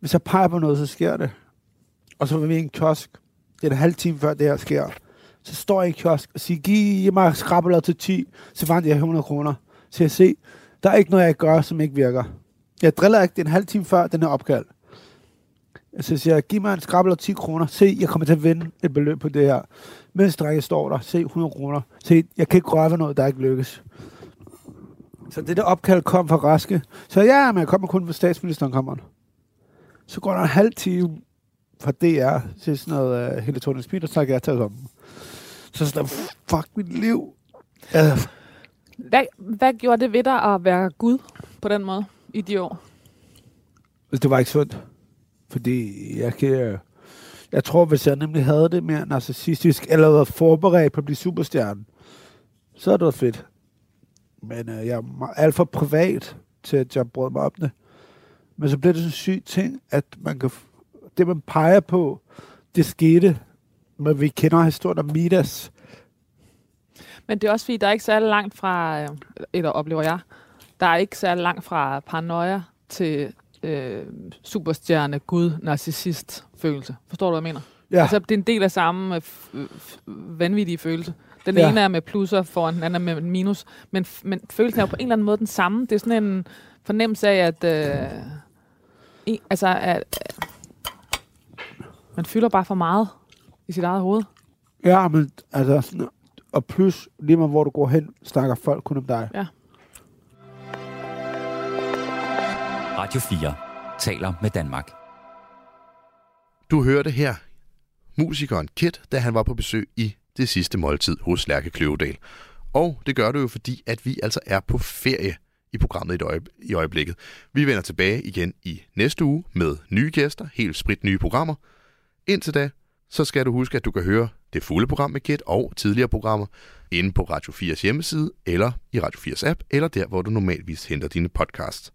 Hvis jeg peger på noget, så sker det. Og så var vi i en kiosk. Det er en halv time før det her sker. Så står jeg i en kiosk og siger, giv mig skrabeller til 10, så fandt jeg 100 kroner til at se, der er ikke noget, jeg gør, som ikke virker. Jeg driller ikke, det en halv time før den her opkald. Så siger giv mig en skrabeller 10 kroner. Se, jeg kommer til at vinde et beløb på det her. Mens drenge står der, se 100 kroner. Se, jeg kan ikke røre ved noget, der ikke lykkes. Så det der opkald kom fra Raske. Så ja, men jeg kommer kun, hvis statsministeren kommer. Så går der en halv time fra DR til sådan noget uh, hele Tony Speed, og så jeg tage sammen. Så sådan, fuck mit liv. Uh, hvad, hvad gjorde det ved dig at være Gud på den måde i de år? det var ikke sundt. Fordi jeg kan... Jeg tror, hvis jeg nemlig havde det mere narcissistisk, eller været forberedt på at blive superstjerne, så er det været fedt. Men øh, jeg er alt for privat til, at jeg brød mig om det. Men så bliver det sådan en syg ting, at man kan... Det, man peger på, det skete. Men vi kender historien om Midas. Men det er også fordi, der er ikke særlig langt fra, øh, eller oplever jeg, der er ikke særlig langt fra paranoia til øh, superstjerne, gud, narcissist følelse. Forstår du, hvad jeg mener? Ja, Altså, det er en del af samme øh, vanvittige følelse. Den Ja. ene er med plusser foran, den anden er med minus. Men, men følelsen er jo på en eller anden måde den samme. Det er sådan en fornemmelse af, at... Øh, en, altså, at, øh, man fylder bare for meget i sit eget hoved. ja men altså... Og plus, lige meget hvor du går hen, snakker folk kun om dig. Radio 4 taler med Danmark. Du hørte her musikeren Kit, da han var på besøg i det sidste måltid hos Lærke Kløvedal. Og det gør du jo, fordi at vi altså er på ferie i programmet i øjeblikket. Vi vender tilbage igen i næste uge med nye gæster, helt sprit nye programmer. Indtil da, så skal du huske, at du kan høre det fulde program med Kit og tidligere programmer inde på Radio 4's hjemmeside, eller i Radio 4's app, eller der, hvor du normalvis henter dine podcasts.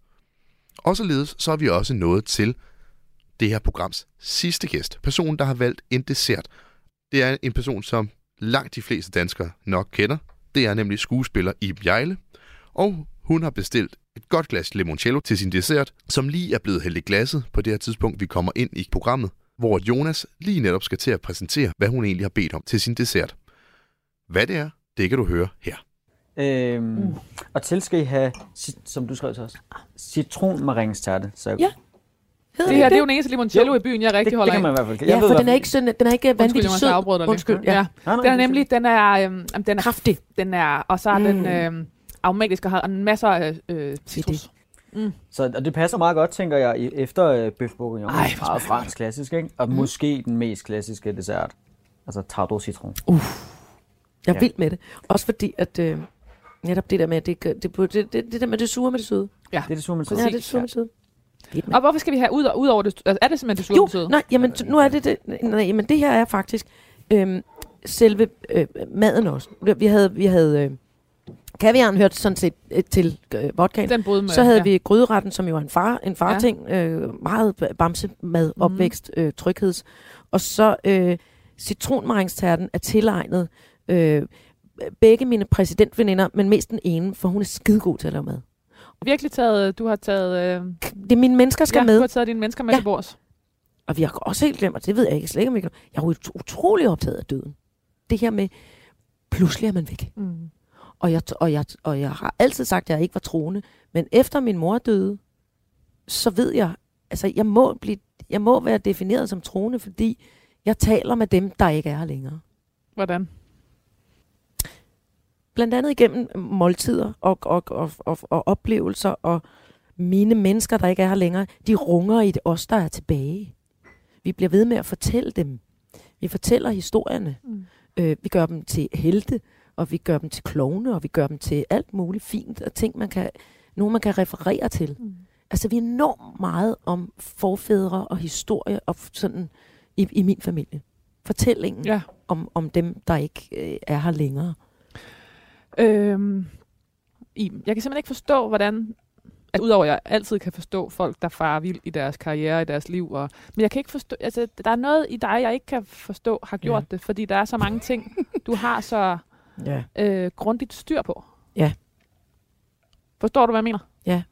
Og således så er vi også nået til det her programs sidste gæst. Personen, der har valgt en dessert. Det er en person, som langt de fleste danskere nok kender. Det er nemlig skuespiller i Jejle. Og hun har bestilt et godt glas limoncello til sin dessert, som lige er blevet hældt i glasset på det her tidspunkt, vi kommer ind i programmet, hvor Jonas lige netop skal til at præsentere, hvad hun egentlig har bedt om til sin dessert. Hvad det er, det kan du høre her. Øhm, Mm. Og til skal I have, som du skrev til os, citronmaringstærte. Så Ja, Det Hedder her, det det er jo den eneste limoncello Jo. i byen, jeg det, rigtig det holder kan af. man i hvert fald. Ja, ved for den er ikke, sådan, den er ikke Undskyld, vanvittigt sød. jeg dig lige. Undskyld, ja. ja. Nej, nej, Den er det nemlig, den er, øhm, den er, Kraftig. den er, og så er Mm. den øhm, aromatisk og har en masser af øh, citrus. Så og det passer meget godt, tænker jeg, efter øh, bøf bourguignon. Ej, meget fransk klassisk, ikke? Og mm. måske den mest klassiske dessert. Altså tarte au citron. Jeg er Ja. vild med det. Også fordi, at øh, netop det der med, at det, det, det, det, det, det der med det sure med det søde. Det er det sure med Ja, det er det sure med det søde. Med. Og hvorfor skal vi have ud, ud over det? Altså, er det simpelthen det sure Jo, betød? nej, jamen, nu er det det. Nej, jamen, det her er faktisk øhm, selve øh, maden også. Vi havde, vi havde øh, Kaviaren hørte sådan set øh, til øh, vodkaen. Den med. Så havde ja. vi gryderetten, som jo er en far, en farting, ja. øh, meget bamsemad, Mhm. opvækst, øh, trygheds. Og så øh, citronmaringsterten er tilegnet øh, begge mine præsidentveninder, men mest den ene, for hun er skidegod til at lave mad. virkelig taget, du har taget, øh, Det er mine mennesker skal ja, med. du har taget dine mennesker med Ja. til bords. Og vi har også helt glemt, og det ved jeg ikke slet ikke. Jeg er utrolig optaget af døden. Det her med, pludselig er man væk. Mm. Og jeg, og, jeg, og jeg har altid sagt, at jeg ikke var troende. Men efter min mor døde, så ved jeg, altså jeg må, blive, jeg må være defineret som troende, fordi jeg taler med dem, der ikke er her længere. Hvordan? Blandt andet igennem måltider og, og, og, og, og oplevelser, og mine mennesker, der ikke er her længere, de runger i det os, der er tilbage. Vi bliver ved med at fortælle dem. Vi fortæller historierne. Mm. Øh, vi gør dem til helte, og vi gør dem til klovne, og vi gør dem til alt muligt fint, og ting, man kan, nogen man kan referere til. Mm. Altså, vi er enormt meget om forfædre og historie og sådan i, i min familie. Fortællingen Ja. om, om dem, der ikke øh, er her længere. Øhm, Iben, jeg kan simpelthen ikke forstå, hvordan... Altså, udover at jeg altid kan forstå folk, der farer vild i deres karriere, i deres liv. Og, men jeg kan ikke forstå... Altså, der er noget i dig, jeg ikke kan forstå, har gjort Ja. det. Fordi der er så mange ting, du har så Ja. øh, grundigt styr på. Ja. Forstår du, hvad jeg mener? Ja.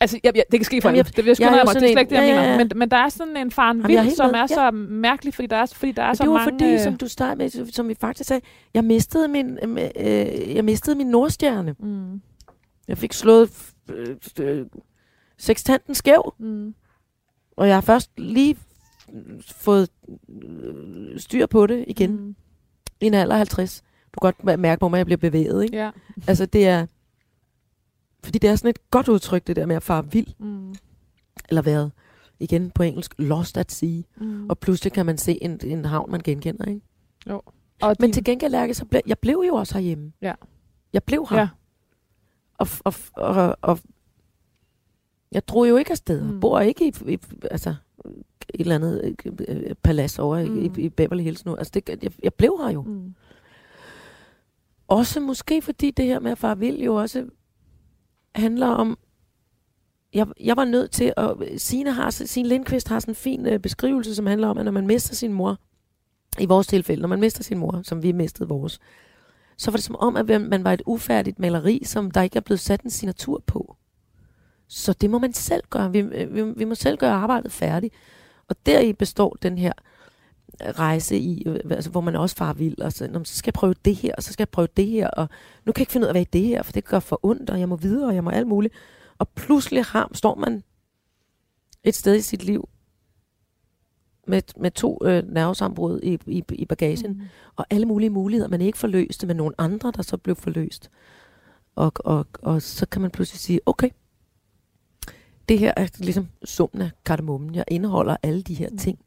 Altså, jeg, jeg, det kan ske for Jamen, jeg- det jeg jeg er mig. Det er slet ikke det, jeg ja, ja, mener. ja. Men, men der er sådan en faren jeg vild, som med. er Ja. så mærkelig, fordi der er, fordi der er så det var mange... fordi, øh, som du startede med, som vi faktisk sagde, jeg mistede min, øh, jeg mistede min nordstjerne. Mm, Jeg fik slået øh, øh, sekstanten skæv, mm, og jeg har først lige fået øh, styr på det igen mm. i en alder af 50. Du kan godt mærke på mig, at jeg bliver bevæget, ikke? ja. Altså, det er... Fordi det er sådan et godt udtryk, det der med at fare vild, Mm, eller været, igen på engelsk, lost at sea. mm. Og pludselig kan man se en, en havn, man genkender, ikke? Og Men din- til gengæld, Lærke, så ble, jeg blev jo også herhjemme. Ja. Jeg blev her. Ja. Og, og, og, og jeg drog jo ikke afsted. Mm. Bor ikke i, i altså, et eller andet øh, øh, palads over mm. i, i Beverly Hills nu. Altså, det, jeg, jeg blev her jo. Mm. Også måske fordi det her med at far vil jo også handler om, jeg, jeg var nødt til at, Signe, har, Signe Lindqvist har sådan en fin øh, beskrivelse, som handler om, at når man mister sin mor, i vores tilfælde, når man mister sin mor, som vi mistede vores, så var det som om, at man- man var et ufærdigt maleri, som der ikke er blevet sat en signatur på. Så det må man selv gøre. Vi, øh, vi, vi må selv gøre arbejdet færdigt. Og deri består den her rejse i, øh, altså, hvor man også farer vild, og så, "Nå, men så skal jeg prøve det her, og så skal jeg prøve det her, og nu kan jeg ikke finde ud af, hvad det her, for det gør for ondt, og jeg må videre, og jeg må alt muligt. Og pludselig har, står man et sted i sit liv med, med to øh, nervesambrud i, i, i bagagen, mm. og alle mulige muligheder, man ikke forløste med nogle andre, der så blev forløst. Og, og, og så kan man pludselig sige, okay, det her er ligesom summen af kardemommen. Jeg indeholder alle de her Mm. ting.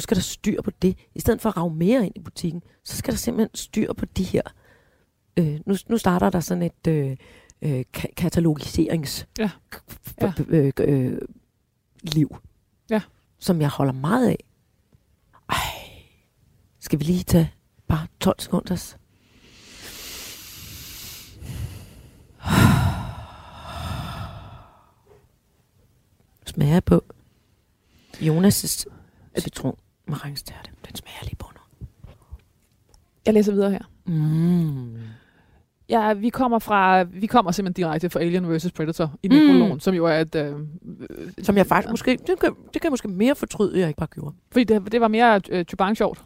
Nu skal der styr på det. I stedet for at rave mere ind i butikken, så skal der simpelthen styr på de her. Øh, nu, nu starter der sådan et øh, øh, ka- katalogiserings Ja. ja. Øh, øh, liv, Ja. som jeg holder meget af. Ej, skal vi lige tage bare 12 sekunders? Smager på Jonas' citron maringstærte. Den smager lige på nu. Jeg læser videre her. Mm. Ja, vi kommer fra, vi kommer simpelthen direkte fra Alien vs. Predator i Mm. nekrologen, som jo er et... Øh, Som jeg faktisk måske, det kan, det kan jeg måske mere fortryde, jeg ikke bare gjorde. Fordi det, det var mere øh, Chubang sjovt.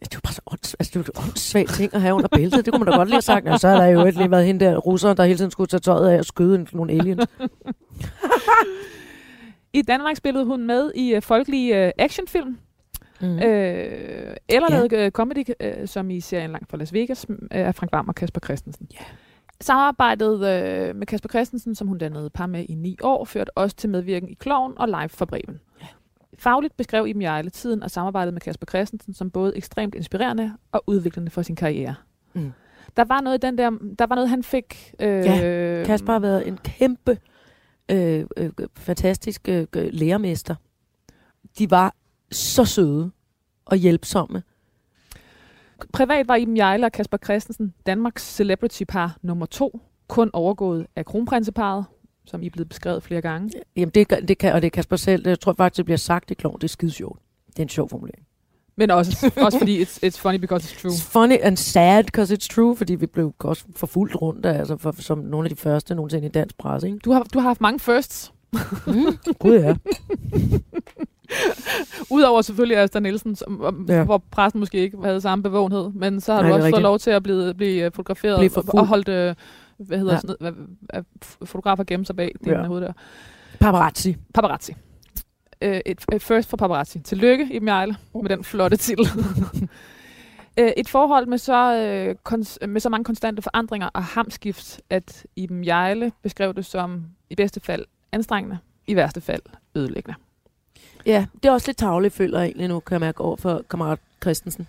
Det var bare så ånds, altså, det var åndssvagt ting at have under bæltet. Det kunne man da godt lige have sagt. Og så har der jo ikke lige været hende der russer, der hele tiden skulle tage tøjet af og skyde en- nogle aliens. I Danmark spillede hun med i øh, folkelige øh, actionfilm, Mm. øh, eller Ja. lavede øh, comedy, øh, som i serien Langt fra Las Vegas, øh, af Frank Vam og Kasper Christensen. Ja. Samarbejdet øh, med Kasper Christensen, som hun dannede par med i ni år, førte også til medvirken i Kloven og Live fra Bremen. Ja. Fagligt beskrev Iben Jejle tiden og samarbejdet med Kasper Christensen som både ekstremt inspirerende og udviklende for sin karriere. Mm. Der var noget den der, der var noget han fik. Øh, Ja, Kasper har været en kæmpe, øh, øh, fantastisk øh, lærermester. De var så søde og hjælpsomme. Privat var Iben Jejle og Kasper Christensen Danmarks celebrity-par nummer to, kun overgået af kronprinseparet, som I er blevet beskrevet flere gange. Jamen, det, det kan, og det er Kasper selv. Jeg tror faktisk, det bliver sagt, det er klogt. Det er skide sjovt. Det er en sjov formulering. Men også, også fordi it's, it's funny because it's true. It's funny and sad, because it's true, fordi vi blev også forfulgt rundt, altså for, som nogle af de første nogensinde i dansk presse, ikke? Du har, du har haft mange firsts. Mm, gud ja. Udover selvfølgelig Asta Nielsen, som, om, Ja. hvor pressen måske ikke havde samme bevågenhed. Men så har Nej, du også fået rigtigt. lov til at blive, blive fotograferet Blive og, holdt, øh, hvad hedder Ja. sådan noget, hvad, fotografer gemme sig bag din Ja. ja. hoved der. Paparazzi. Paparazzi. Øh, et, et first for paparazzi. Tillykke, Iben Jejle, med den flotte titel. Øh, et forhold med så, øh, kons- med så mange konstante forandringer og hamskift, at Iben Jejle beskrev det som i bedste fald anstrengende, i værste fald ødelæggende. Ja, det er også lidt tavligt, føler jeg egentlig nu, kan jeg mærke over for kammerat Christensen.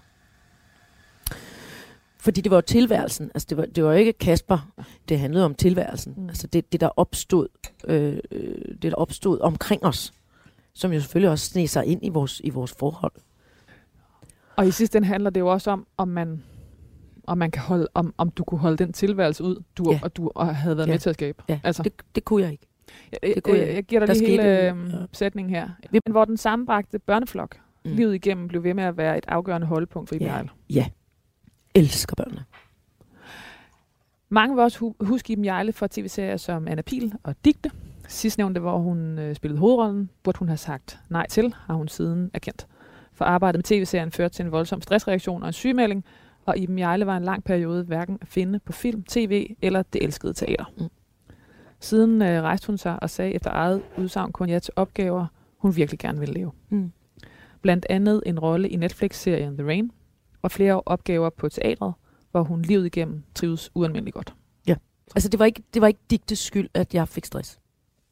Fordi det var jo tilværelsen. Altså, det var, det var ikke Kasper. Det handlede om tilværelsen. Mm. Altså, det, det, der opstod, øh, øh, det, der opstod omkring os, som jo selvfølgelig også sneg sig ind i vores, i vores forhold. Og i sidste ende handler det jo også om, om man, om man kan holde, om, om du kunne holde den tilværelse ud, du, Ja. og du og havde været Ja. med til at skabe. Ja, Altså. det, det kunne jeg ikke. Jeg, det jeg, kunne jeg, jeg giver dig lige hele øh, ja. sætningen her. Vi- Hvor den sammenbragte børneflok Mm. livet igennem blev ved med at være et afgørende holdepunkt for Iben Ja. Ja. Elsker børnene. Mange vil også hu- huske Iben Jejle fra tv-serier som Anna Pil og Digte. Sidstnævnte, hvor hun øh, spillede hovedrollen, burde hun have sagt nej til, har hun siden erkendt. For arbejdet med tv-serien førte til en voldsom stressreaktion og en sygemelding, og Iben Jejle var en lang periode hverken at finde på film, tv eller det elskede teater. Mm. Siden øh, rejste hun sig og sagde efter eget udsagn kun ja til opgaver, hun virkelig gerne ville lave. Mm. Blandt andet en rolle i Netflix-serien The Rain, og flere opgaver på teatret, hvor hun livet igennem trives ualmindeligt godt. Altså, det var ikke, det var ikke digtes skyld, at jeg fik stress.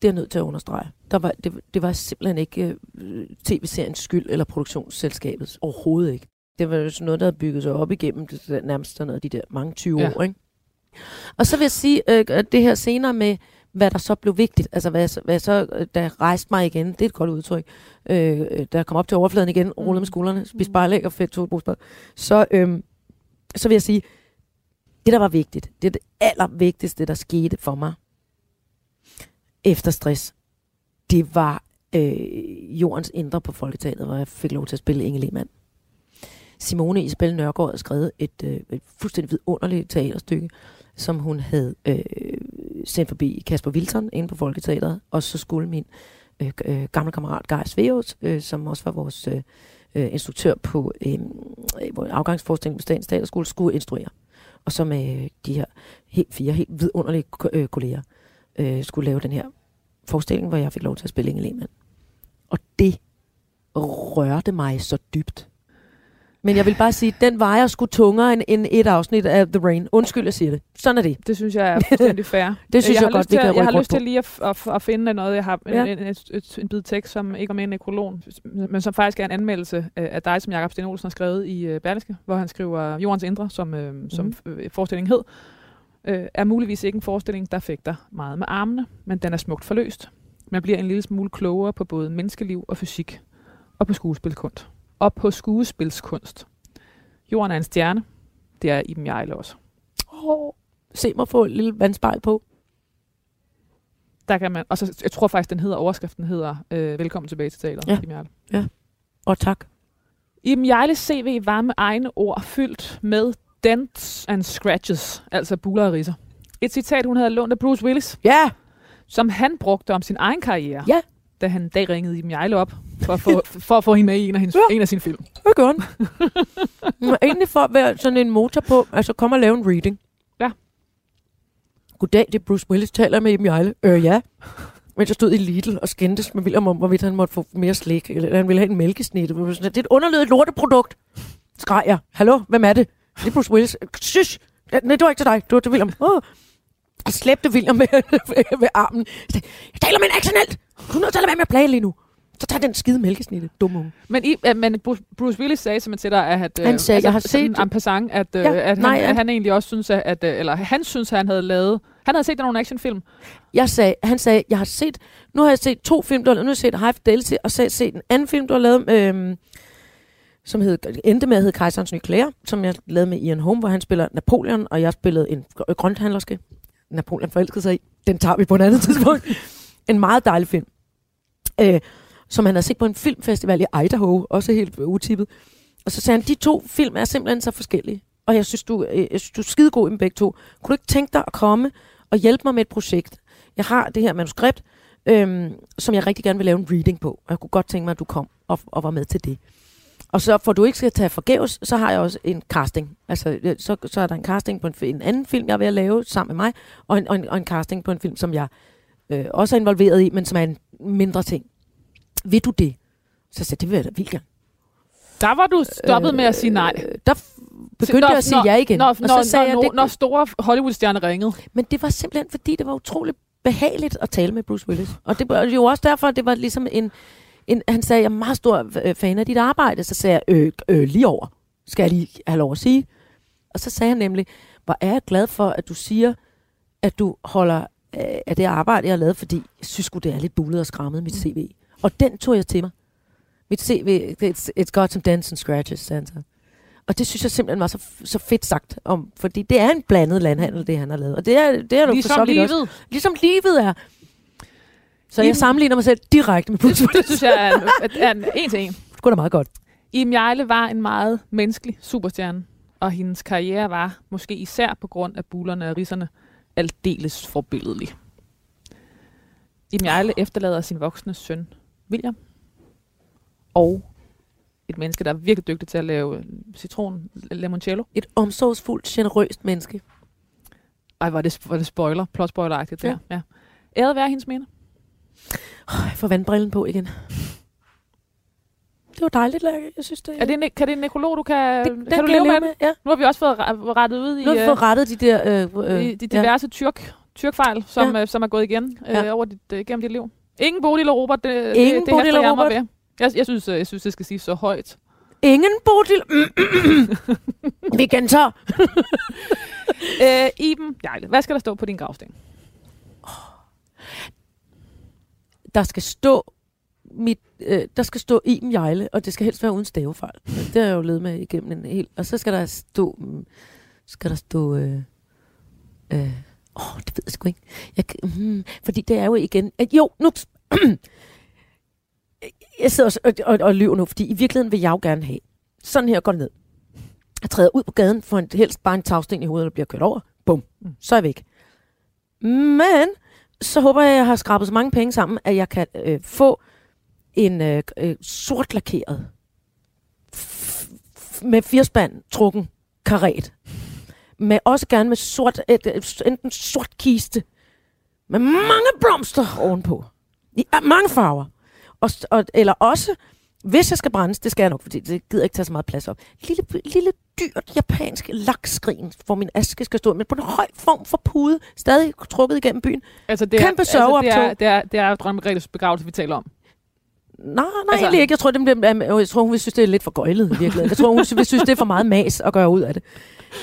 Det er jeg nødt til at understrege. Der var, det, det var simpelthen ikke øh, tv-seriens skyld eller produktionsselskabets. Overhovedet ikke. Det var jo sådan noget, der havde bygget sig op igennem det, nærmest sådan noget, de der mange 20 Ja. år. Ikke? Og så vil jeg sige, øh, at det her senere med, hvad der så blev vigtigt, altså hvad, jeg hvad jeg så, øh, jeg rejste mig igen, det er et godt udtryk, øh, øh, jeg kom op til overfladen igen, rullede med Mm. skuldrene, spiste spejlæg og fedt to så, øh, så vil jeg sige, det der var vigtigt, det er det allervigtigste, der skete for mig efter stress, det var øh, jordens indre på Folketeateret, hvor jeg fik lov til at spille Inge Lehmann. Simone Isabel Nørgaard havde skrevet et, øh, et fuldstændig vidunderligt teaterstykke, som hun havde øh, sendt forbi Kasper Wilson inde på Folketeateret, og så skulle min øh, øh, gamle kammerat Geis Veos øh, som også var vores øh, øh, instruktør på øh, øh, på Statens Teaterskole, skulle instruere. Og så med de her helt, fire helt vidunderlige øh, kolleger øh, skulle lave den her forestilling, hvor jeg fik lov til at spille Inge Lehmann. Og det rørte mig så dybt. Men jeg vil bare sige, den vejer sgu tungere end, end et afsnit af The Rain. Undskyld, jeg siger det. Sådan er det. Det synes jeg er fuldstændig fair. Det synes jeg, jeg har godt, til, kan at- Jeg rykke har lyst til lige at, at, at finde noget. Jeg har Ja. en, en, et, en bid tekst, som ikke var med i nekrologen, men som faktisk er en anmeldelse af dig, som Jakob Sten Olsen har skrevet i øh, Berlingske, hvor han skriver Jordens Indre, som, øh, som øh, forestillingen hed, øh, er muligvis ikke en forestilling, der fægter meget med armene, men den er smukt forløst. Man bliver en lille smule klogere på både menneskeliv og fysik, og på skuespilkunst. Og på skuespilskunst. Jorden er en stjerne. Det er Iben Jejle også. Oh, se mig få et lille vandspejl på. Der kan man, og så, jeg tror faktisk, den hedder, overskriften hedder øh, Velkommen tilbage til teateret. Ja. Iben Jejle. Og tak. Iben Jejles CV var med egne ord fyldt med dents and scratches, altså buler og ridser. Et citat, hun havde lånt af Bruce Willis, Ja, som han brugte om sin egen karriere, Ja. Da han en dag ringede Iben Jejle op for at få, for at få hende med i en af, hendes, Ja. en af sine film. hvad gør? Hun var egentlig for at være sådan en motor på, altså kom og lave en reading. Ja. Goddag, det er Bruce Willis, taler med Iben Jejle. Øh, ja. Mens jeg stod i Lidl og skændtes med William om, hvorvidt han måtte få mere slik, eller han ville have en mælkesnit. Det Det er et underlødigt lorteprodukt. Skreg jeg. Hallo, hvem er det? Det er Bruce Willis. Shush! Nej, det var ikke til dig. Det var til William. Oh. Jeg slæbte William med, med armen. Jeg taler med en actionelt. Du er nødt til at være med at plage lige nu. Så tag den skide mælkesnitte, dumme unge. Men, i, øh, men Bruce, Willis sagde simpelthen til dig, at, øh, Han sagde, jeg har set- en passant, at, øh, Ja, at, han, nej, ja. at han egentlig også synes, at, øh, eller han synes, at han havde lavet, han havde set nogle actionfilm, Jeg sagde, han sagde, jeg har set, nu har jeg set to film, du har lavet, nu har jeg set High Fidelity, og så har jeg set en anden film, du har lavet, øhm, som hed, endte med at hedde Kejserens Nye Klæder, som jeg lavede med Ian Holm, hvor han spiller Napoleon, og jeg spillede en gr- grønthandlerske. Napoleon forelskede sig i. Den tager vi på et andet tidspunkt. en meget dejlig film. Øh, som han havde set på en filmfestival i Idaho, også helt utippet. Og så sagde han, de to film er simpelthen så forskellige. Og jeg synes, du, øh, jeg synes, du er skidegod i dem begge to. Kunne du ikke tænke dig at komme og hjælpe mig med et projekt? Jeg har det her manuskript, øhm, som jeg rigtig gerne vil lave en reading på. Og jeg kunne godt tænke mig, at du kom og, og var med til det. Og så for du ikke skal tage forgæves, så har jeg også en casting. Altså, øh, så, så er der en casting på en, en anden film, jeg er ved at lave sammen med mig, og en, og en, og en casting på en film, som jeg øh, også er involveret i, men som er en mindre ting. Vil du det? Så sagde det vil jeg da vildt gerne. Der var du stoppet øh, med at sige nej. Øh, Der begyndte Når- jeg at sige når- ja igen. Når, og når, så sagde når, jeg, når, det, når store Hollywood-stjerner ringede. men det var simpelthen, fordi det var utroligt behageligt at tale med Bruce Willis. Og det var jo også derfor, at det var ligesom en... en han sagde, jeg er meget stor øh, fan af dit arbejde. Så sagde jeg, øh, øh, lige over, skal jeg lige have lov at sige. Og så sagde han nemlig, hvor er jeg glad for, at du siger, at du holder øh, af det arbejde, jeg har lavet, fordi jeg synes det er lidt bullet og skrammet, mit CV. Og den tog jeg til mig. Mit CV, it's, it's got some dents and scratches, sagde. Og det synes jeg simpelthen var så, så fedt sagt om, fordi det er en blandet landhandel, det han har lavet. Og det er, det er du for Ligesom så vidt også. livet. Ligesom livet er. Så jeg sammenligner mig selv direkte med Bruce Det, det Willis. synes jeg er, er, er en, en til en. Det går da meget godt. Iben Jejle var en meget menneskelig superstjerne, og hendes karriere var, måske især på grund af bulerne og risserne, aldeles forbilledelig. Iben Jejle efterlader sin voksne søn, William, og et menneske, der er virkelig dygtig til at lave citron limoncello. Et omsorgsfuldt, generøst menneske. Ej, var det, var det spoiler, plot spoiler der. Ja. Ja. Æret være hendes minde. Oh, jeg får vandbrillen på igen. Det var dejligt, Lærke. Jeg synes, det Er det en, kan det en nekrolog, du kan, det, kan du leve med? det? Ja. Nu har vi også fået re- rettet ud i, Nu har vi øh, fået rettet de der... Øh, øh, i de diverse tyrk, tyrkfejl, som, ja. øh, som er gået igen øh, Ja. over dit, øh, gennem dit liv. Ingen Bodil og Robert, det, Ingen det, det Bodil hæfter og jeg mig Robert. ved. Jeg, jeg, synes, jeg synes, det skal sige så højt. Ingen Bodil. vi gentager. Øh, Iben, Jejle, hvad skal der stå på din gravsten? Der skal stå mit, øh, der skal stå Iben Jejle, og det skal helst være uden stavefejl. Det har jeg jo levet med igennem en hel. Og så skal der stå, mm, skal der stå, øh, øh, åh, det ved jeg sgu ikke. Jeg, hmm, fordi det er jo igen, At, jo, nu, jeg sidder også og, og, og lyver nu, fordi i virkeligheden vil jeg jo gerne have, sådan her går det ned. Jeg træder ud på gaden, for en, helst bare en tagsten i hovedet, der bliver kørt over. Bum, så er jeg væk. Men så håber jeg, at jeg har skrabet så mange penge sammen, at jeg kan øh, få en øh, øh, sort lakeret f- f- med firspand trukken karet. Med også gerne med sort, øh, et, et, enten sort kiste med mange blomster ovenpå. I mange farver. Og, og, eller også, hvis jeg skal brændes, det skal jeg nok, fordi det gider ikke tage så meget plads op. Lille, lille dyrt japansk lakskrin, hvor min aske skal stå, men på en høj form for pude, stadig trukket igennem byen. Altså, det Kæmpe er, altså, det, er, det, er, det er Dronning Margrethes begravelse, vi taler om. Nej, nej, Altså- egentlig ikke. Jeg tror, det bliver, jeg tror, hun vil synes, det er lidt for gøjlet i virkeligheden. Jeg tror, hun vil synes, det er for meget mas at gøre ud af det.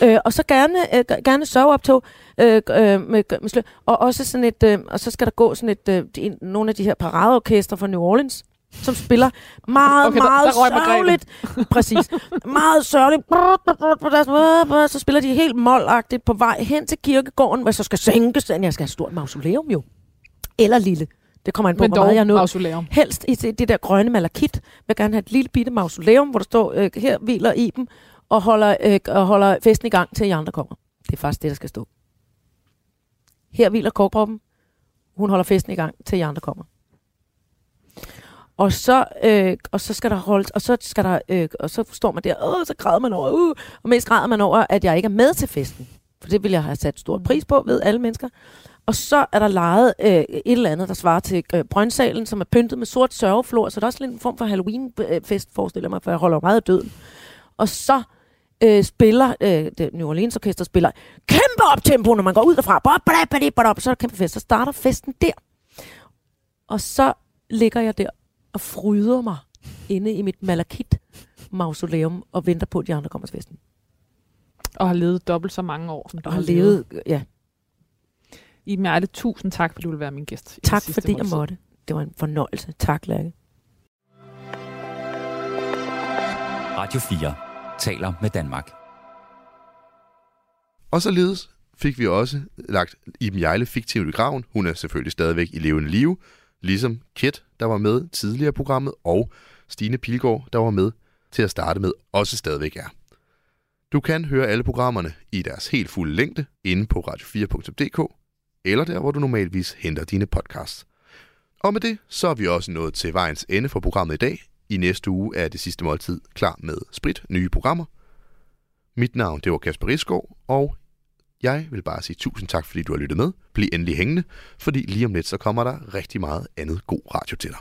Øh, og så gerne, øh, gerne sørgeoptog øh, øh, med, med slø, og også sådan et, øh, og så skal der gå sådan et, øh, en, nogle af de her paradeorkester fra New Orleans, som spiller meget, Okay, der- meget der Margrethe. sørgeligt. Præcis. Meget sørgeligt. Så spiller de helt målagtigt på vej hen til kirkegården, hvor så skal sænkes. Jeg skal have et stort mausoleum jo. Eller lille. Det kommer an på, Men hvor meget jeg nået. mausoleum. Helst i det, det der grønne malakit. Jeg vil gerne have et lille bitte mausoleum, hvor der står, øh, her hviler Iben, og holder, øh, og holder festen i gang, til I andre kommer. Det er faktisk det, der skal stå. Her hviler korkproppen. Hun holder festen i gang, til I andre kommer. Og så, øh, og så skal der holde, og så skal der, øh, og så står man der, og så græder man over, uh, og mest græder man over, at jeg ikke er med til festen. For det vil jeg have sat stor pris på, ved alle mennesker. Og så er der lejet øh, et eller andet, der svarer til øh, Brøndsalen, som er pyntet med sort sørgeflor, så det er også lidt en form for Halloween-fest, forestiller jeg mig, for jeg holder meget af døden. Og så øh, spiller, øh, det New Orleans Orkester spiller kæmpe optempo, når man går ud derfra. Bop, bop, bop, bop, så er der kæmpe fest. Så starter festen der. Og så ligger jeg der og fryder mig inde i mit malakit mausoleum og venter på, at de andre kommer til festen. Og har levet dobbelt så mange år, som du Og har levet, ja, Iben Jejle, tusind tak, fordi du vil være min gæst. i tak fordi jeg måltid. måtte. Det var en fornøjelse. Tak, Lærke. Radio 4 taler med Danmark. Og således fik vi også lagt Iben Jejle fiktivt i graven. Hun er selvfølgelig stadigvæk i levende live, ligesom Kit, der var med tidligere i programmet, og Stine Pilgaard, der var med til at starte med, også stadigvæk er. Du kan høre alle programmerne i deres helt fulde længde inde på radio4.dk, eller der, hvor du normalvis henter dine podcasts. Og med det, så er vi også nået til vejens ende for programmet i dag. I næste uge er det sidste måltid klar med sprit nye programmer. Mit navn det var Kasper Risgaard, og jeg vil bare sige tusind tak, fordi du har lyttet med. Bliv endelig hængende, fordi lige om lidt så kommer der rigtig meget andet god radio til dig.